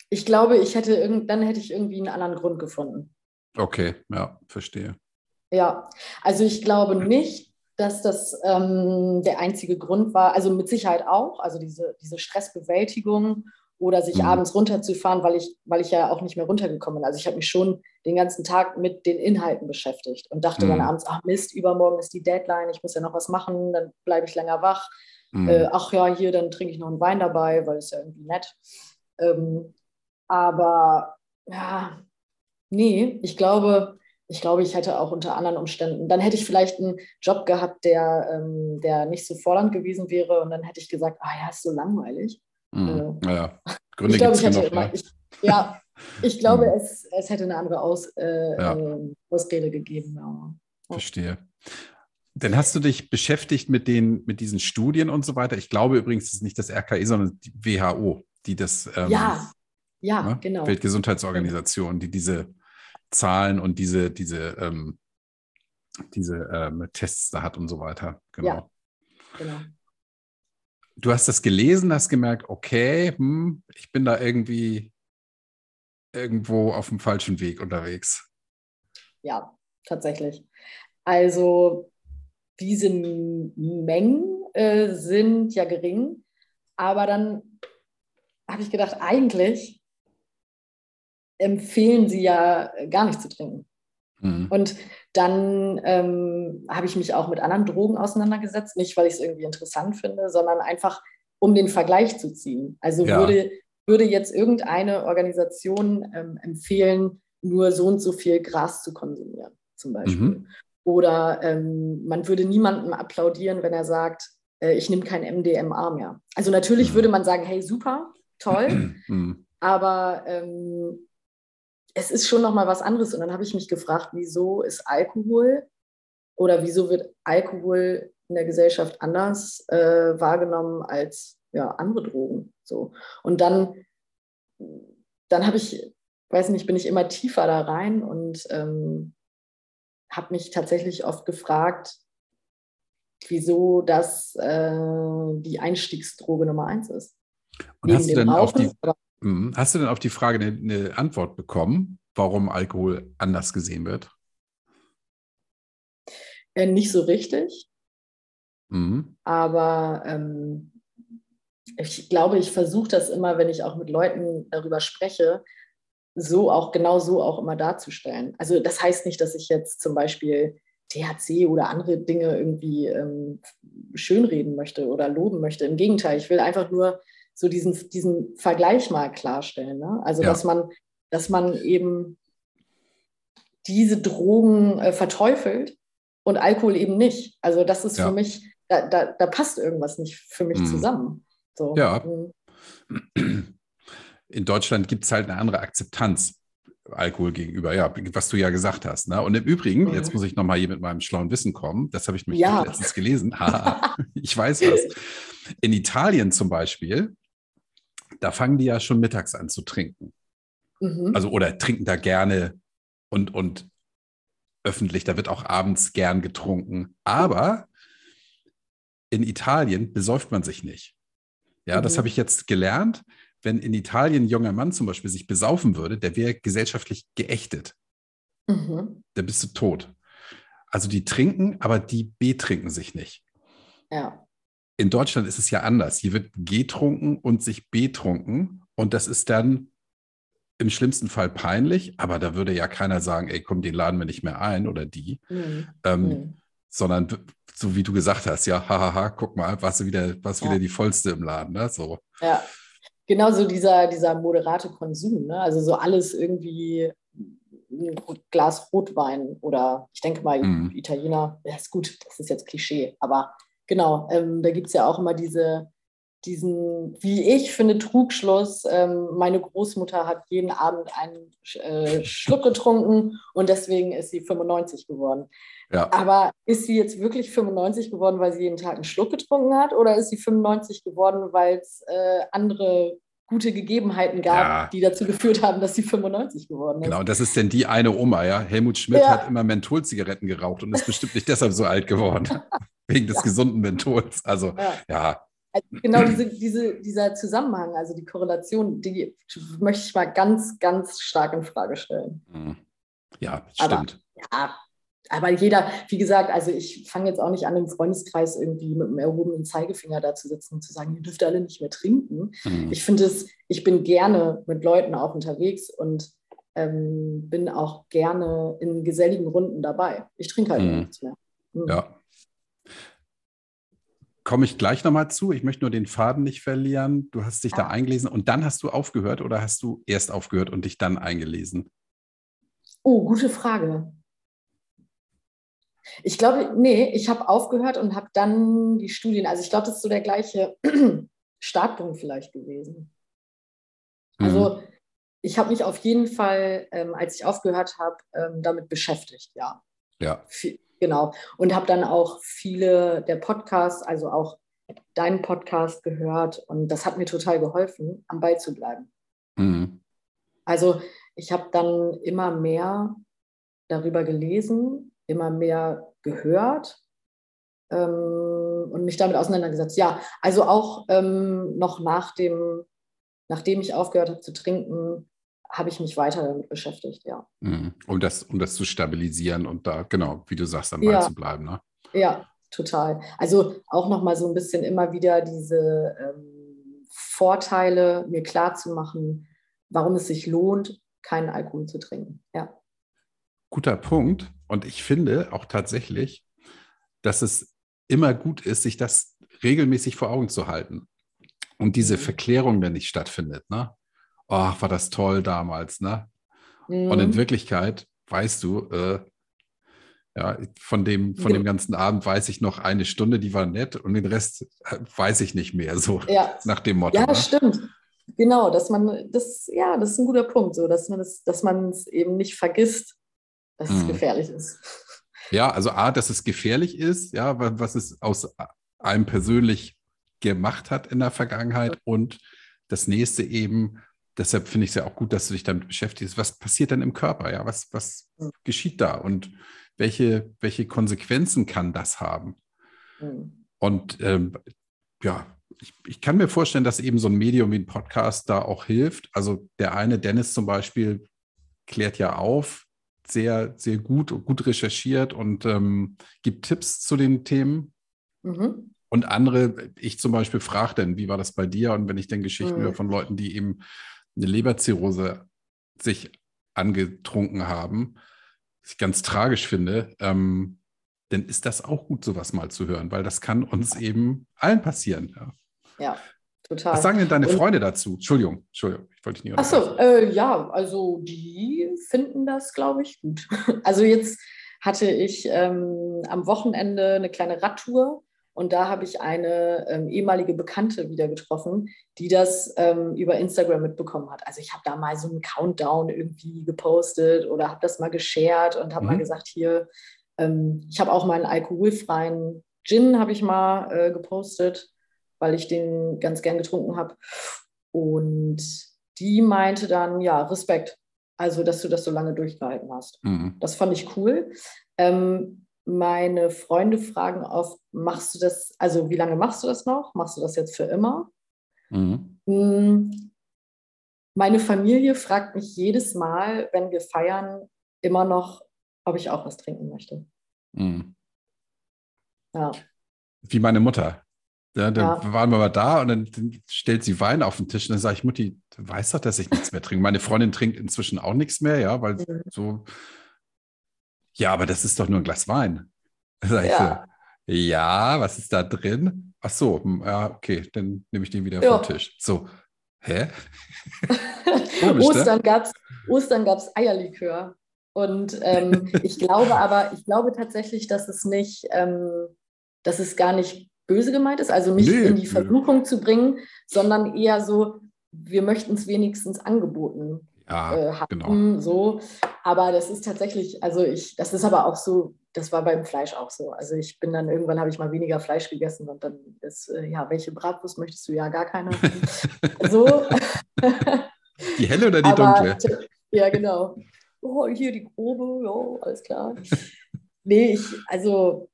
Speaker 2: Ich glaube, ich hätte irgend, dann hätte ich irgendwie einen anderen Grund gefunden.
Speaker 1: Okay, ja, verstehe.
Speaker 2: Ja, also ich glaube nicht, dass das ähm, der einzige Grund war. Also mit Sicherheit auch, also diese, diese Stressbewältigung oder sich mhm. abends runterzufahren, weil ich, weil ich ja auch nicht mehr runtergekommen bin. Also ich habe mich schon den ganzen Tag mit den Inhalten beschäftigt und dachte mhm. dann abends, ach Mist, übermorgen ist die Deadline, ich muss ja noch was machen, dann bleibe ich länger wach. Mhm. Äh, ach ja, hier, dann trinke ich noch einen Wein dabei, weil es ja irgendwie nett. Ähm, aber ja, nee, ich glaube, ich glaube, ich hätte auch unter anderen Umständen, dann hätte ich vielleicht einen Job gehabt, der, ähm, der nicht so fordernd gewesen wäre und dann hätte ich gesagt, ah ja, ist so langweilig.
Speaker 1: Mhm. Äh, ja, Gründe
Speaker 2: ich glaube, ich hätte immer, ich, ja, ich glaube, mhm. es, es hätte eine andere Aus, äh, ja. äh, Ausrede gegeben. Ja.
Speaker 1: Verstehe. Dann hast du dich beschäftigt mit, den, mit diesen Studien und so weiter. Ich glaube übrigens, es ist nicht das RKI, sondern die WHO, die das.
Speaker 2: Ähm, ja, ja, ne? genau.
Speaker 1: Weltgesundheitsorganisation, die diese Zahlen und diese, diese ähm, diese ähm, Tests da hat und so weiter. Genau.
Speaker 2: Ja, genau.
Speaker 1: Du hast das gelesen, hast gemerkt, okay, hm, ich bin da irgendwie irgendwo auf dem falschen Weg unterwegs.
Speaker 2: Ja, tatsächlich. Also diese Mengen äh, sind ja gering, aber dann habe ich gedacht, eigentlich empfehlen sie ja gar nicht zu trinken. Mhm. Und dann ähm, habe ich mich auch mit anderen Drogen auseinandergesetzt, nicht weil ich es irgendwie interessant finde, sondern einfach um den Vergleich zu ziehen. Also ja. würde, würde jetzt irgendeine Organisation ähm, empfehlen, nur so und so viel Gras zu konsumieren, zum Beispiel. Mhm. Oder ähm, man würde niemandem applaudieren, wenn er sagt, äh, ich nehme kein MDMA mehr. Also natürlich mhm. würde man sagen, hey, super, toll, mhm. aber ähm, es ist schon nochmal was anderes. Und dann habe ich mich gefragt, wieso ist Alkohol oder wieso wird Alkohol in der Gesellschaft anders äh, wahrgenommen als ja, andere Drogen. So. Und dann, dann habe ich, weiß nicht, bin ich immer tiefer da rein und ähm, habe mich tatsächlich oft gefragt, wieso das äh, die Einstiegsdroge Nummer eins ist.
Speaker 1: Und Neben hast du denn Rauchen, auf die. Hast du denn auf die Frage eine, eine Antwort bekommen, warum Alkohol anders gesehen wird?
Speaker 2: Äh, nicht so richtig. Mhm. Aber ähm, ich glaube, ich versuche das immer, wenn ich auch mit Leuten darüber spreche, so auch genau so auch immer darzustellen. Also das heißt nicht, dass ich jetzt zum Beispiel THC oder andere Dinge irgendwie ähm, schönreden möchte oder loben möchte. Im Gegenteil, ich will einfach nur so diesen, diesen Vergleich mal klarstellen. Ne? Also, ja. dass, man, dass man eben diese Drogen äh, verteufelt und Alkohol eben nicht. Also, das ist ja. für mich, da, da, da, passt irgendwas nicht für mich mhm. zusammen. So.
Speaker 1: Ja. Mhm. In Deutschland gibt es halt eine andere Akzeptanz Alkohol gegenüber, ja, was du ja gesagt hast. Ne? Und im Übrigen, mhm. jetzt muss ich nochmal hier mit meinem schlauen Wissen kommen, das habe ich mich ja. letztens gelesen. ich weiß was. In Italien zum Beispiel da fangen die ja schon mittags an zu trinken. Mhm. Also oder trinken da gerne und, und öffentlich, da wird auch abends gern getrunken. Aber in Italien besäuft man sich nicht. Ja, mhm. das habe ich jetzt gelernt. Wenn in Italien ein junger Mann zum Beispiel sich besaufen würde, der wäre gesellschaftlich geächtet. Mhm. Da bist du tot. Also die trinken, aber die betrinken sich nicht.
Speaker 2: Ja
Speaker 1: in Deutschland ist es ja anders. Hier wird getrunken und sich betrunken. Und das ist dann im schlimmsten Fall peinlich, aber da würde ja keiner sagen, ey, komm, den laden wir nicht mehr ein oder die. Mhm. Ähm, mhm. Sondern so wie du gesagt hast, ja, hahaha, guck mal, warst du wieder, warst ja. wieder die vollste im Laden, ne? So.
Speaker 2: Ja, genau so dieser, dieser moderate Konsum, ne? Also so alles irgendwie ein Glas Rotwein oder ich denke mal, mhm. Italiener, ja, ist gut, das ist jetzt Klischee, aber genau, ähm, da gibt es ja auch immer diese, diesen, wie ich finde, Trugschluss. Ähm, meine Großmutter hat jeden Abend einen äh, Schluck getrunken und deswegen ist sie 95 geworden. Ja. Aber ist sie jetzt wirklich 95 geworden, weil sie jeden Tag einen Schluck getrunken hat oder ist sie 95 geworden, weil es äh, andere gute Gegebenheiten gab, ja. die dazu geführt haben, dass sie 95 geworden ist.
Speaker 1: Genau, das ist denn die eine Oma, ja. Helmut Schmidt ja. hat immer Mentholzigaretten geraucht und ist bestimmt nicht deshalb so alt geworden. Wegen des ja. gesunden Menthols. Also, ja.
Speaker 2: Also genau diese, diese, dieser Zusammenhang, also die Korrelation, die möchte ich mal ganz, ganz stark in Frage stellen.
Speaker 1: Mhm. Ja, stimmt.
Speaker 2: Aber, ja, aber jeder, wie gesagt, also ich fange jetzt auch nicht an, im Freundeskreis irgendwie mit einem erhobenen Zeigefinger da zu sitzen und zu sagen, ihr dürft alle nicht mehr trinken. Mhm. Ich finde es, ich bin gerne mit Leuten auch unterwegs und ähm, bin auch gerne in geselligen Runden dabei. Ich trinke halt mhm. nichts mehr.
Speaker 1: Mhm. Ja. Komme ich gleich nochmal zu. Ich möchte nur den Faden nicht verlieren. Du hast dich ja. da eingelesen und dann hast du aufgehört oder hast du erst aufgehört und dich dann eingelesen?
Speaker 2: Oh, gute Frage. Ich glaube, nee, ich habe aufgehört und habe dann die Studien, also ich glaube, das ist so der gleiche Startpunkt vielleicht gewesen. Also mhm. ich habe mich auf jeden Fall, ähm, als ich aufgehört habe, ähm, damit beschäftigt, ja.
Speaker 1: Ja.
Speaker 2: Viel, genau. Und habe dann auch viele der Podcasts, also auch deinen Podcast gehört und das hat mir total geholfen, am Ball zu bleiben. Mhm. Also ich habe dann immer mehr darüber gelesen immer mehr gehört ähm, und mich damit auseinandergesetzt. Ja, also auch ähm, noch nach dem, nachdem ich aufgehört habe zu trinken, habe ich mich weiter damit beschäftigt, ja.
Speaker 1: Mhm. Um das, um das zu stabilisieren und da, genau, wie du sagst, am Ball
Speaker 2: Ja.
Speaker 1: zu bleiben. Ne?
Speaker 2: Ja, total. Also auch nochmal so ein bisschen immer wieder diese ähm, Vorteile mir klar zu machen, warum es sich lohnt, keinen Alkohol zu trinken. Ja.
Speaker 1: Guter Punkt. Und ich finde auch tatsächlich, dass es immer gut ist, sich das regelmäßig vor Augen zu halten. Und diese
Speaker 2: Mhm.
Speaker 1: Verklärung, wenn nicht stattfindet, ne? Oh, war das toll damals, ne? Und in
Speaker 2: Mhm.
Speaker 1: Wirklichkeit weißt du, äh, ja, von dem, von dem ganzen Abend weiß ich noch eine Stunde, die war nett und den Rest äh, weiß ich nicht mehr, so
Speaker 2: Ja,
Speaker 1: nach dem Motto.
Speaker 2: ja,
Speaker 1: ne?
Speaker 2: stimmt. Genau, dass man das, ja, das ist ein guter Punkt, so dass man es, dass man es eben nicht vergisst, dass es
Speaker 1: Mhm.
Speaker 2: gefährlich ist.
Speaker 1: Ja, also A, dass es gefährlich ist, ja, wa- was es aus einem persönlich gemacht hat in der Vergangenheit und das nächste eben, deshalb finde ich es ja auch gut, dass du dich damit beschäftigst, was passiert denn im Körper, ja, was, was
Speaker 2: Mhm.
Speaker 1: geschieht da und welche, welche Konsequenzen kann das haben?
Speaker 2: Mhm.
Speaker 1: Und ähm, ja, ich, ich kann mir vorstellen, dass eben so ein Medium wie ein Podcast da auch hilft. Also der eine, Dennis zum Beispiel, klärt ja auf, sehr, sehr gut, gut recherchiert und ähm, gibt Tipps zu den Themen.
Speaker 2: Mhm.
Speaker 1: Und andere, ich zum Beispiel, frage dann, wie war das bei dir? Und wenn ich dann Geschichten
Speaker 2: Mhm.
Speaker 1: höre von Leuten, die eben eine Leberzirrhose sich angetrunken haben, was ich ganz tragisch finde, ähm, dann ist das auch gut, sowas mal zu hören, weil das kann uns eben allen passieren. Ja.
Speaker 2: Ja, total.
Speaker 1: Was sagen denn deine
Speaker 2: Und-
Speaker 1: Freunde dazu? Entschuldigung, Entschuldigung, wollte dich nicht
Speaker 2: Ach so, äh, ja, also die finden das, glaube ich, gut. Also jetzt hatte ich ähm, am Wochenende eine kleine Radtour und da habe ich eine ähm, ehemalige Bekannte wieder getroffen, die das ähm, über Instagram mitbekommen hat. Also ich habe da mal so einen Countdown irgendwie gepostet oder habe das mal geshared und habe
Speaker 1: Mhm.
Speaker 2: mal gesagt, hier, ähm, ich habe auch mal einen alkoholfreien Gin, habe ich mal äh, gepostet, weil ich den ganz gern getrunken habe. Und die meinte dann, ja, Respekt, also dass du das so lange durchgehalten hast.
Speaker 1: Mhm.
Speaker 2: Das fand ich cool. Ähm, meine Freunde fragen oft, machst du das, also wie lange machst du das noch? Machst du das jetzt für immer?
Speaker 1: Mhm.
Speaker 2: Hm, Meine Familie fragt mich jedes Mal, wenn wir feiern, immer noch, ob ich auch was trinken möchte.
Speaker 1: Mhm.
Speaker 2: Ja,
Speaker 1: Wie meine Mutter. Ja, dann
Speaker 2: Ja.
Speaker 1: waren wir mal da und dann, stellt sie Wein auf den Tisch und dann sage ich, Mutti, du weißt doch, dass ich nichts mehr trinke. Meine Freundin trinkt inzwischen auch nichts mehr, ja, weil
Speaker 2: Mhm.
Speaker 1: so, ja, aber das ist doch nur ein Glas Wein. Sag ich
Speaker 2: Ja.
Speaker 1: so, ja, was ist da drin? Ach so, hm, ja, okay, dann nehme ich den wieder
Speaker 2: Ja.
Speaker 1: vom Tisch. So, hä? Komisch, ne?
Speaker 2: Ostern gab es Ostern gab's Eierlikör. Und ähm, ich glaube aber, ich glaube tatsächlich, dass es nicht, ähm, dass es gar nicht böse gemeint ist, also mich
Speaker 1: Nee,
Speaker 2: in die. Versuchung zu bringen, sondern eher so, wir möchten es wenigstens angeboten
Speaker 1: Ja,
Speaker 2: äh, haben.
Speaker 1: genau.
Speaker 2: So. Aber das ist tatsächlich, also ich, das ist aber auch so, das war beim Fleisch auch so. Also ich bin dann irgendwann habe ich mal weniger Fleisch gegessen und dann ist, äh, ja, welche Bratwurst möchtest du? Ja, gar keine. so.
Speaker 1: Die helle oder die
Speaker 2: Aber-
Speaker 1: dunkle?
Speaker 2: Ja, genau. Oh, hier die grobe, ja, alles klar. Nee, ich, also,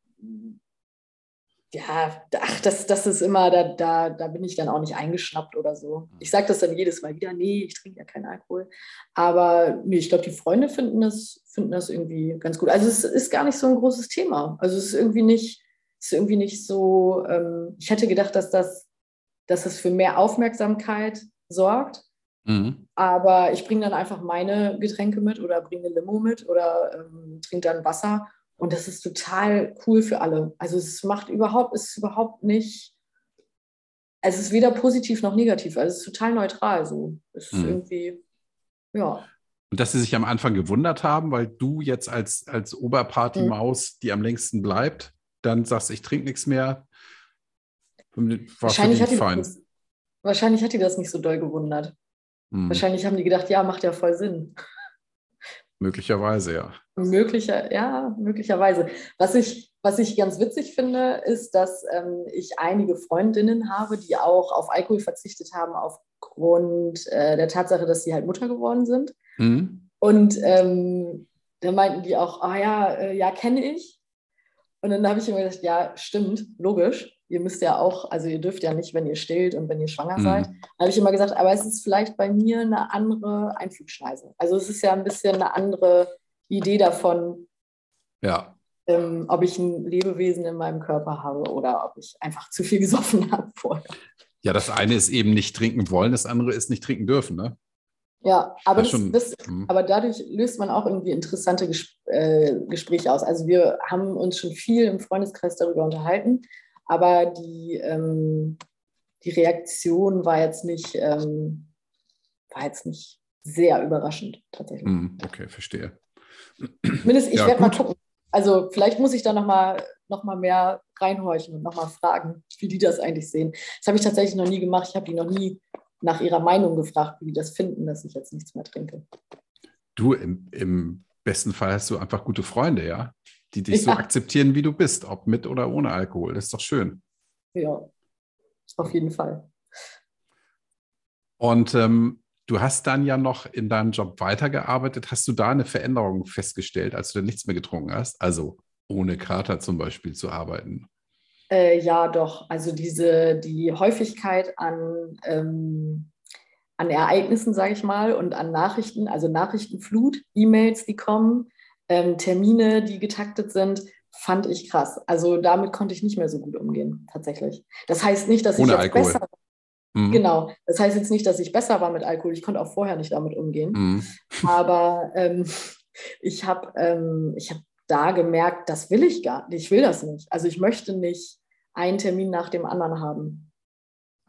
Speaker 2: ja, ach, das, das ist immer, da, da, da bin ich dann auch nicht eingeschnappt oder so. Ich sage das dann jedes Mal wieder, nee, ich trinke ja keinen Alkohol. Aber nee, ich glaube, die Freunde finden das, finden das irgendwie ganz gut. Also es ist gar nicht so ein großes Thema. Also es ist irgendwie nicht, es ist irgendwie nicht so, ähm, ich hätte gedacht, dass das, dass es für mehr Aufmerksamkeit sorgt.
Speaker 1: Mhm.
Speaker 2: Aber ich bringe dann einfach meine Getränke mit oder bringe eine Limo mit oder ähm, trinke dann Wasser. Und das ist total cool für alle. Also es macht überhaupt, es ist überhaupt nicht, es ist weder positiv noch negativ. Also es ist total neutral so. Es ist
Speaker 1: Mhm.
Speaker 2: irgendwie, ja.
Speaker 1: Und dass sie sich am Anfang gewundert haben, weil du jetzt als, als Oberparty-Maus, die am längsten bleibt, dann sagst, ich trinke nichts mehr. War
Speaker 2: Wahrscheinlich
Speaker 1: für
Speaker 2: hat,
Speaker 1: die
Speaker 2: das, wahrscheinlich hat die das nicht so doll gewundert.
Speaker 1: Hm,
Speaker 2: Wahrscheinlich haben die gedacht, ja, macht ja voll Sinn.
Speaker 1: Möglicherweise, ja.
Speaker 2: Möglicher, ja, möglicherweise. Was ich, was ich ganz witzig finde, ist, dass ähm, ich einige Freundinnen habe, die auch auf Alkohol verzichtet haben, aufgrund äh, der Tatsache, dass sie halt Mutter geworden sind.
Speaker 1: Hm?
Speaker 2: Und ähm, dann meinten die auch, ah ja, äh, ja, kenne ich. Und dann habe ich immer gesagt, ja, stimmt, logisch. Ihr müsst ja auch, also ihr dürft ja nicht, wenn ihr stillt und wenn ihr schwanger mhm. seid. Da habe ich immer gesagt, aber es ist vielleicht bei mir eine andere Einflugschneise. Also es ist ja ein bisschen eine andere Idee davon,
Speaker 1: ja.
Speaker 2: ähm, ob ich ein Lebewesen in meinem Körper habe oder ob ich einfach zu viel gesoffen habe vorher.
Speaker 1: Ja, das eine ist eben nicht trinken wollen, das andere ist nicht trinken dürfen, ne?
Speaker 2: Ja, aber, das, das, hm. aber dadurch löst man auch irgendwie interessante Ges äh, Gespräche aus. Also wir haben uns schon viel im Freundeskreis darüber unterhalten, aber die, ähm, die Reaktion war jetzt nicht, ähm, war jetzt nicht sehr überraschend tatsächlich.
Speaker 1: Hm, okay, verstehe.
Speaker 2: Zumindest, ich ja, werde mal gucken. Also vielleicht muss ich da nochmal noch mal mehr reinhorchen und nochmal fragen, wie die das eigentlich sehen. Das habe ich tatsächlich noch nie gemacht. Ich habe die noch nie nach ihrer Meinung gefragt, wie die das finden, dass ich jetzt nichts mehr trinke.
Speaker 1: Du, im, im besten Fall hast du einfach gute Freunde, ja? Die dich ja. so akzeptieren, wie du bist, ob mit oder ohne Alkohol. Das ist doch schön.
Speaker 2: Ja, auf jeden Fall.
Speaker 1: Und ähm, du hast dann ja noch in deinem Job weitergearbeitet. Hast du da eine Veränderung festgestellt, als du dann nichts mehr getrunken hast? Also ohne Kater zum Beispiel zu arbeiten?
Speaker 2: Äh, ja, doch. Also diese, die Häufigkeit an, ähm, an Ereignissen, sage ich mal, und an Nachrichten, also Nachrichtenflut, E-Mails, die kommen, ähm, Termine, die getaktet sind, fand ich krass. Also damit konnte ich nicht mehr so gut umgehen, tatsächlich. Das heißt nicht, dass
Speaker 1: Ohne
Speaker 2: ich
Speaker 1: jetzt Alkohol. besser
Speaker 2: mhm. Genau. Das heißt jetzt nicht, dass ich besser war mit Alkohol. Ich konnte auch vorher nicht damit umgehen. Mhm. Aber ähm, ich habe ähm, hab da gemerkt, das will ich gar nicht. Ich will das nicht. Also ich möchte nicht einen Termin nach dem anderen haben.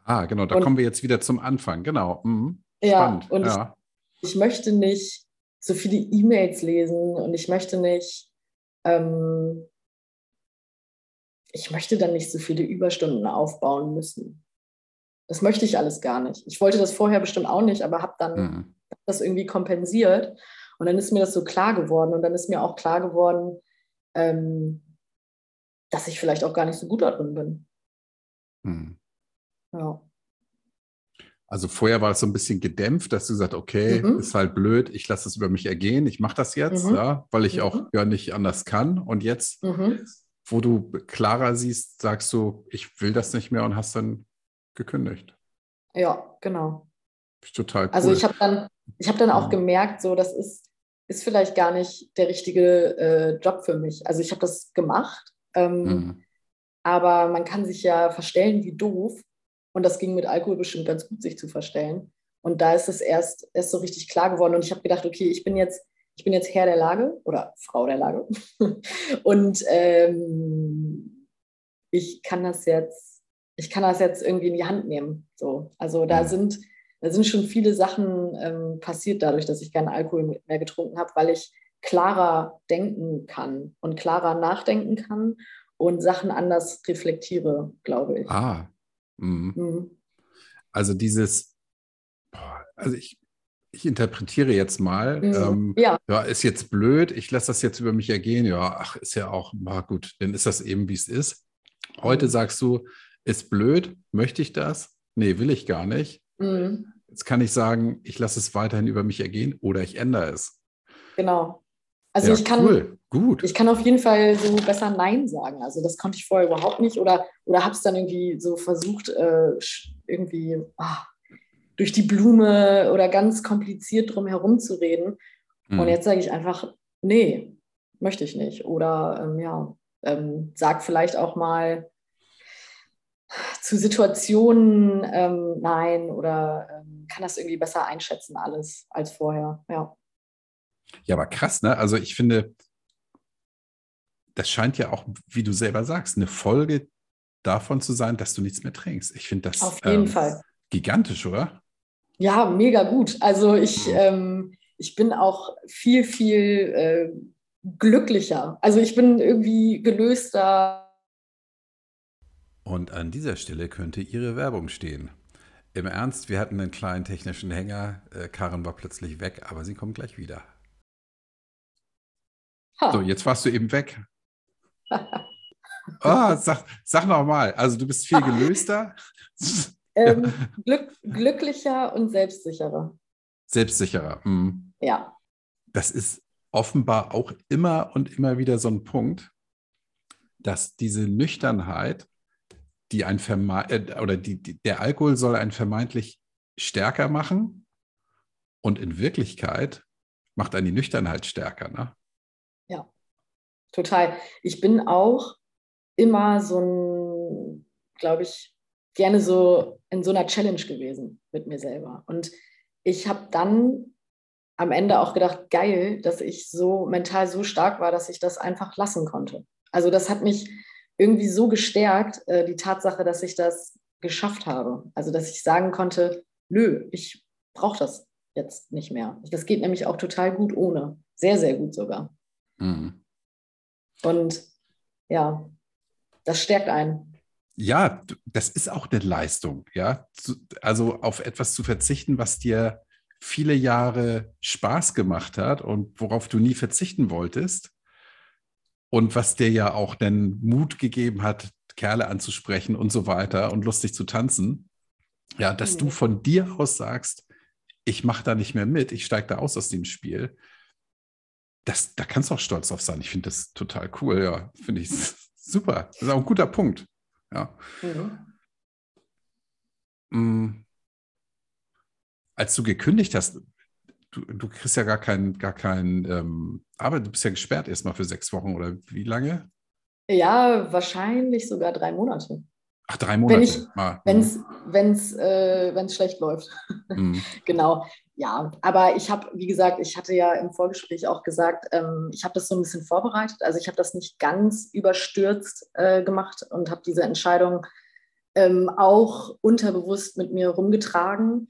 Speaker 1: Ah, genau, da und, kommen wir jetzt wieder zum Anfang. Genau. Mhm.
Speaker 2: Ja, und ja. Ich, ich, möchte nicht so viele E-Mails lesen und ich möchte nicht, ähm, ich möchte dann nicht so viele Überstunden aufbauen müssen. Das möchte ich alles gar nicht. Ich wollte das vorher bestimmt auch nicht, aber habe dann mhm. das irgendwie kompensiert. Und dann ist mir das so klar geworden. Und dann ist mir auch klar geworden, ähm, dass ich vielleicht auch gar nicht so gut darin bin. Hm. Ja.
Speaker 1: Also vorher war es so ein bisschen gedämpft, dass du gesagt okay, mhm. ist halt blöd, ich lasse es über mich ergehen, ich mache das jetzt, mhm. ja, weil ich mhm. auch ja nicht anders kann. Und jetzt, mhm. wo du klarer siehst, sagst du, ich will das nicht mehr und hast dann gekündigt.
Speaker 2: Ja, genau.
Speaker 1: Total
Speaker 2: also cool. Also ich habe dann, ich habe dann auch gemerkt, so das ist, ist vielleicht gar nicht der richtige äh, Job für mich. Also ich habe das gemacht ähm, mhm. Aber man kann sich ja verstellen wie doof. Und das ging mit Alkohol bestimmt ganz gut, sich zu verstellen. Und da ist es erst, erst so richtig klar geworden. Und ich habe gedacht, okay, ich bin jetzt, ich bin jetzt Herr der Lage oder Frau der Lage. und ähm, ich kann das jetzt, ich kann das jetzt irgendwie in die Hand nehmen. So. Also da mhm. sind, da sind schon viele Sachen ähm, passiert dadurch, dass ich keinen Alkohol mehr getrunken habe, weil ich klarer denken kann und klarer nachdenken kann und Sachen anders reflektiere, glaube ich.
Speaker 1: Ah. Mhm. Mhm. Also dieses, also ich, ich interpretiere jetzt mal, mhm. ähm, ja. ja. ist jetzt blöd, ich lasse das jetzt über mich ergehen, ja, ach, ist ja auch, na gut, dann ist das eben, wie es ist. Heute mhm. sagst du, ist blöd, möchte ich das? Nee, will ich gar nicht. Mhm. Jetzt kann ich sagen, ich lasse es weiterhin über mich ergehen oder ich ändere es.
Speaker 2: Genau. Also ja, ich kann, cool. Gut. ich kann auf jeden Fall so besser Nein sagen. Also das konnte ich vorher überhaupt nicht oder, oder habe es dann irgendwie so versucht, äh, irgendwie ah, durch die Blume oder ganz kompliziert drum herum zu reden. Mhm. Und jetzt sage ich einfach, nee, möchte ich nicht. Oder ähm, ja, ähm, sag vielleicht auch mal zu Situationen ähm, nein oder ähm, kann das irgendwie besser einschätzen alles als vorher. Ja.
Speaker 1: Ja, aber krass, ne? Also ich finde, das scheint ja auch, wie du selber sagst, eine Folge davon zu sein, dass du nichts mehr trinkst. Ich finde das
Speaker 2: Auf jeden ähm, Fall.
Speaker 1: gigantisch, oder?
Speaker 2: Ja, mega gut. Also ich, mhm. ähm, ich bin auch viel, viel äh, glücklicher. Also ich bin irgendwie gelöster.
Speaker 1: Und an dieser Stelle könnte Ihre Werbung stehen. Im Ernst, wir hatten einen kleinen technischen Hänger. Äh, Karen war plötzlich weg, aber sie kommt gleich wieder. Ha. So, jetzt warst du eben weg. oh, sag, sag noch mal. Also du bist viel gelöster.
Speaker 2: ähm, glück, glücklicher und selbstsicherer.
Speaker 1: Selbstsicherer. Mhm.
Speaker 2: Ja.
Speaker 1: Das ist offenbar auch immer und immer wieder so ein Punkt, dass diese Nüchternheit, die ein Verme äh, oder die, die, der Alkohol soll einen vermeintlich stärker machen und in Wirklichkeit macht einen die Nüchternheit stärker, ne?
Speaker 2: Total. Ich bin auch immer so ein, glaube ich, gerne so in so einer Challenge gewesen mit mir selber. Und ich habe dann am Ende auch gedacht, geil, dass ich so mental so stark war, dass ich das einfach lassen konnte. Also das hat mich irgendwie so gestärkt, äh, die Tatsache, dass ich das geschafft habe. Also dass ich sagen konnte, nö, ich brauche das jetzt nicht mehr. Das geht nämlich auch total gut ohne. Sehr, sehr gut sogar. Mhm. Und ja, das stärkt einen.
Speaker 1: Ja, das ist auch eine Leistung, ja. Also auf etwas zu verzichten, was dir viele Jahre Spaß gemacht hat und worauf du nie verzichten wolltest. Und was dir ja auch den Mut gegeben hat, Kerle anzusprechen und so weiter und lustig zu tanzen. Ja, dass mhm. du von dir aus sagst, ich mache da nicht mehr mit, ich steige da aus aus dem Spiel. Das, da kannst du auch stolz drauf sein. Ich finde das total cool, ja. Finde ich super. Das ist auch ein guter Punkt. Ja. Mhm. Mm. Als du gekündigt hast, du, du kriegst ja gar keinen, gar keinen, ähm, aber du bist ja gesperrt erstmal für sechs Wochen oder wie lange?
Speaker 2: Ja, wahrscheinlich sogar drei Monate.
Speaker 1: Ach, drei Monate.
Speaker 2: Wenn es wenn's, äh, wenn's schlecht läuft. Mhm. genau. Ja, aber ich habe, wie gesagt, ich hatte ja im Vorgespräch auch gesagt, ähm, ich habe das so ein bisschen vorbereitet. Also ich habe das nicht ganz überstürzt äh, gemacht und habe diese Entscheidung ähm, auch unterbewusst mit mir rumgetragen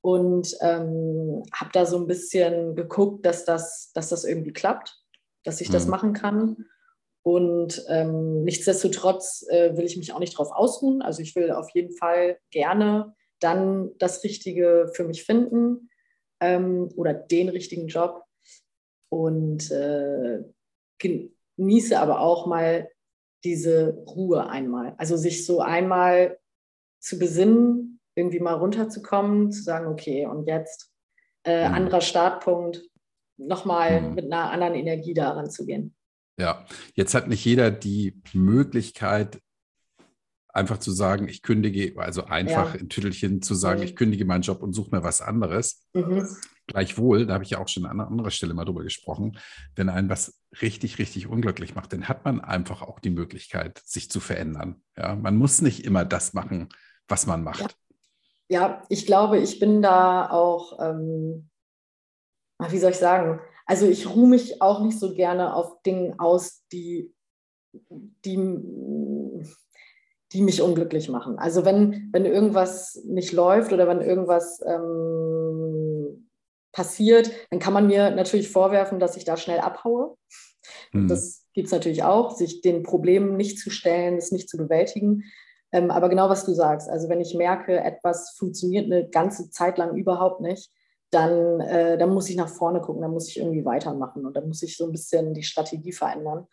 Speaker 2: und ähm, habe da so ein bisschen geguckt, dass das, dass das irgendwie klappt, dass ich mhm. das machen kann. Und ähm, nichtsdestotrotz äh, will ich mich auch nicht darauf ausruhen. Also ich will auf jeden Fall gerne dann das Richtige für mich finden ähm, oder den richtigen Job und äh, genieße aber auch mal diese Ruhe einmal. Also sich so einmal zu besinnen, irgendwie mal runterzukommen, zu sagen, okay, und jetzt äh, mhm. anderer Startpunkt, nochmal mhm. mit einer anderen Energie daran zu gehen.
Speaker 1: Ja, jetzt hat nicht jeder die Möglichkeit, einfach zu sagen, ich kündige, also einfach ja. in Tüttelchen zu sagen, mhm. ich kündige meinen Job und suche mir was anderes. Mhm. Gleichwohl, da habe ich ja auch schon an anderer Stelle mal drüber gesprochen, wenn einen was richtig, richtig unglücklich macht, dann hat man einfach auch die Möglichkeit, sich zu verändern. Ja, man muss nicht immer das machen, was man macht.
Speaker 2: Ja ja, ich glaube, ich bin da auch, ähm, wie soll ich sagen, also ich ruhe mich auch nicht so gerne auf Dingen aus, die, die, die mich unglücklich machen. Also wenn, wenn irgendwas nicht läuft oder wenn irgendwas ähm, passiert, dann kann man mir natürlich vorwerfen, dass ich da schnell abhaue. Mhm. Das gibt es natürlich auch, sich den Problemen nicht zu stellen, es nicht zu bewältigen. Ähm, aber genau was du sagst, also wenn ich merke, etwas funktioniert eine ganze Zeit lang überhaupt nicht, dann, äh, dann muss ich nach vorne gucken, dann muss ich irgendwie weitermachen und dann muss ich so ein bisschen die Strategie verändern.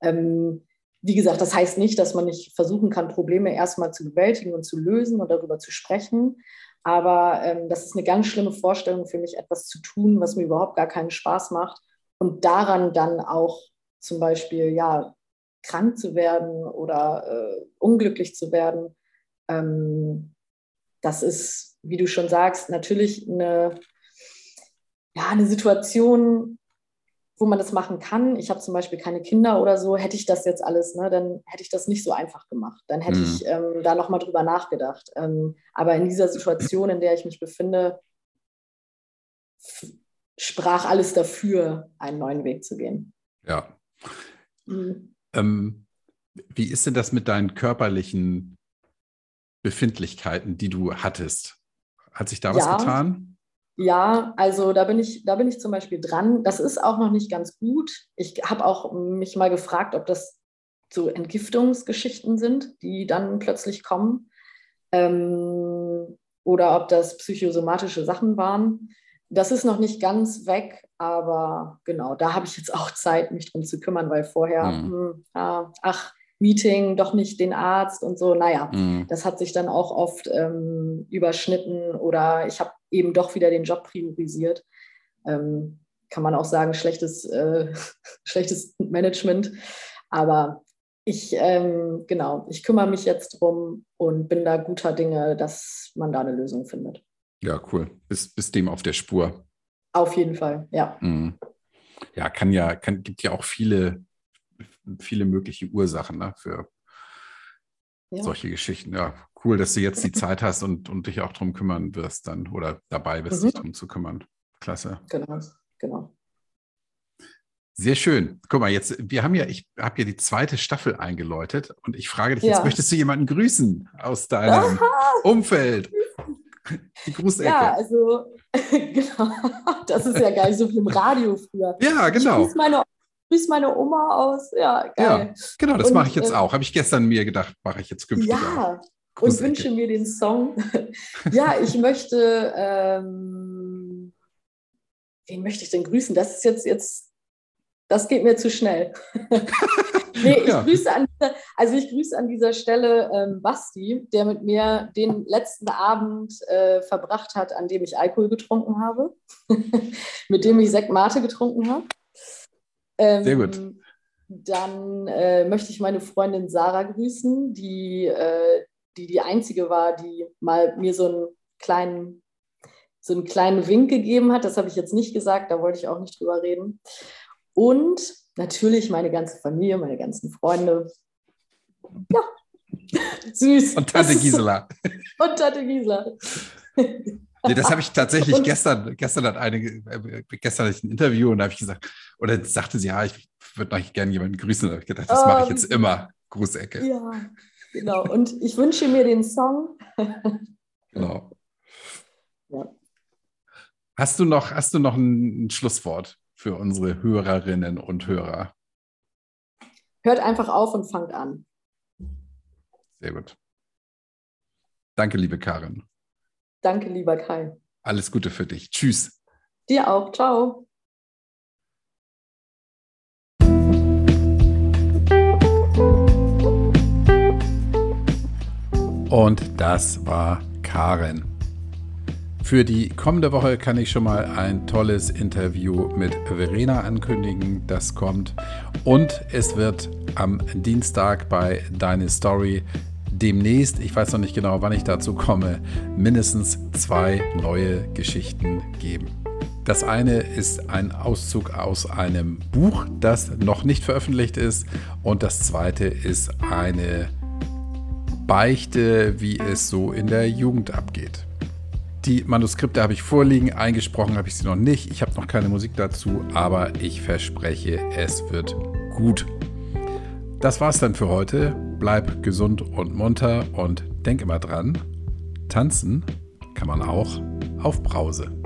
Speaker 2: Ähm, wie gesagt, das heißt nicht, dass man nicht versuchen kann, Probleme erstmal zu bewältigen und zu lösen und darüber zu sprechen. Aber ähm, das ist eine ganz schlimme Vorstellung für mich, etwas zu tun, was mir überhaupt gar keinen Spaß macht und daran dann auch zum Beispiel ja krank zu werden oder äh, unglücklich zu werden. Ähm, das ist, wie du schon sagst, natürlich eine, ja, eine Situation, wo man das machen kann. Ich habe zum Beispiel keine Kinder oder so. Hätte ich das jetzt alles, ne, dann hätte ich das nicht so einfach gemacht. Dann hätte mhm. ich ähm, da nochmal drüber nachgedacht. Ähm, aber in dieser Situation, in der ich mich befinde, sprach alles dafür, einen neuen Weg zu gehen.
Speaker 1: Ja. Mhm. Ähm, wie ist denn das mit deinen körperlichen Befindlichkeiten, die du hattest? Hat sich da was ja, getan?
Speaker 2: Ja, also da bin ich, da bin ich zum Beispiel dran. Das ist auch noch nicht ganz gut. Ich habe auch mich mal gefragt, ob das so Entgiftungsgeschichten sind, die dann plötzlich kommen. Ähm, oder ob das psychosomatische Sachen waren. Das ist noch nicht ganz weg, aber genau, da habe ich jetzt auch Zeit, mich drum zu kümmern, weil vorher, mhm. mh, hm, ach, Meeting, doch nicht den Arzt und so. Naja, mhm. das hat sich dann auch oft ähm, überschnitten oder ich habe eben doch wieder den Job priorisiert. Ähm, kann man auch sagen, schlechtes, äh, schlechtes Management. Aber ich, ähm, genau, ich kümmere mich jetzt drum und bin da guter Dinge, dass man da eine Lösung findet.
Speaker 1: Ja, cool. Bist, bist dem auf der Spur.
Speaker 2: Auf jeden Fall, ja.
Speaker 1: Mhm. Ja, kann ja, kann, gibt ja auch viele, viele mögliche Ursachen ne, für ja. solche Geschichten. Ja, cool, dass du jetzt die Zeit hast und, und dich auch darum kümmern wirst dann oder dabei bist, mhm. dich darum zu kümmern. Klasse.
Speaker 2: Genau, genau.
Speaker 1: Sehr schön. Guck mal, jetzt, wir haben ja, ich habe ja die zweite Staffel eingeläutet und ich frage dich, jetzt ja. möchtest du jemanden grüßen aus deinem Umfeld?
Speaker 2: Die Grußecke. Ja, also, genau. Das ist ja gar nicht so viel im Radio früher.
Speaker 1: Ja, genau.
Speaker 2: Ich grüße meine, grüß meine Oma aus. Ja, geil.
Speaker 1: Ja, genau, das mache ich jetzt äh, auch. Habe ich gestern mir gedacht, mache ich jetzt künftig
Speaker 2: Ja, auch. und wünsche mir den Song. ja, ich möchte, ähm, wen möchte ich denn grüßen? Das ist jetzt, jetzt das geht mir zu schnell. nee, ich ja. grüße an dieser, also ich grüße an dieser Stelle ähm, Basti, der mit mir den letzten Abend äh, verbracht hat, an dem ich Alkohol getrunken habe, mit dem ich Sekt Mate getrunken habe.
Speaker 1: Ähm, Sehr gut.
Speaker 2: Dann äh, möchte ich meine Freundin Sarah grüßen, die, äh, die die einzige war, die mal mir so einen kleinen so einen kleinen Wink gegeben hat. Das habe ich jetzt nicht gesagt, da wollte ich auch nicht drüber reden. Und natürlich meine ganze Familie, meine ganzen Freunde. Ja, süß.
Speaker 1: Und Tante Gisela.
Speaker 2: Und Tante Gisela.
Speaker 1: Nee, das habe ich tatsächlich gestern, gestern hat eine, äh, gestern hatte ich ein Interview und da habe ich gesagt, oder sagte sie, ja, ich würde noch gerne jemanden grüßen. Da habe ich gedacht, das mache ich jetzt ähm, immer. Grußecke.
Speaker 2: Ja, genau. Und ich wünsche mir den Song.
Speaker 1: genau. Ja. Hast du noch, hast du noch ein, ein Schlusswort? für unsere Hörerinnen und Hörer?
Speaker 2: Hört einfach auf und fangt an.
Speaker 1: Sehr gut. Danke, liebe Karin.
Speaker 2: Danke, lieber Kai.
Speaker 1: Alles Gute für dich. Tschüss.
Speaker 2: Dir auch. Ciao.
Speaker 1: Und das war Karin. Für die kommende Woche kann ich schon mal ein tolles Interview mit Verena ankündigen. Das kommt. Und es wird am Dienstag bei Deine Story demnächst, ich weiß noch nicht genau, wann ich dazu komme, mindestens zwei neue Geschichten geben. Das eine ist ein Auszug aus einem Buch, das noch nicht veröffentlicht ist. Und das zweite ist eine Beichte, wie es so in der Jugend abgeht. Die Manuskripte habe ich vorliegen, eingesprochen habe ich sie noch nicht. Ich habe noch keine Musik dazu, aber ich verspreche, es wird gut. Das war's dann für heute. Bleib gesund und munter und denk immer dran, tanzen kann man auch auf Brause.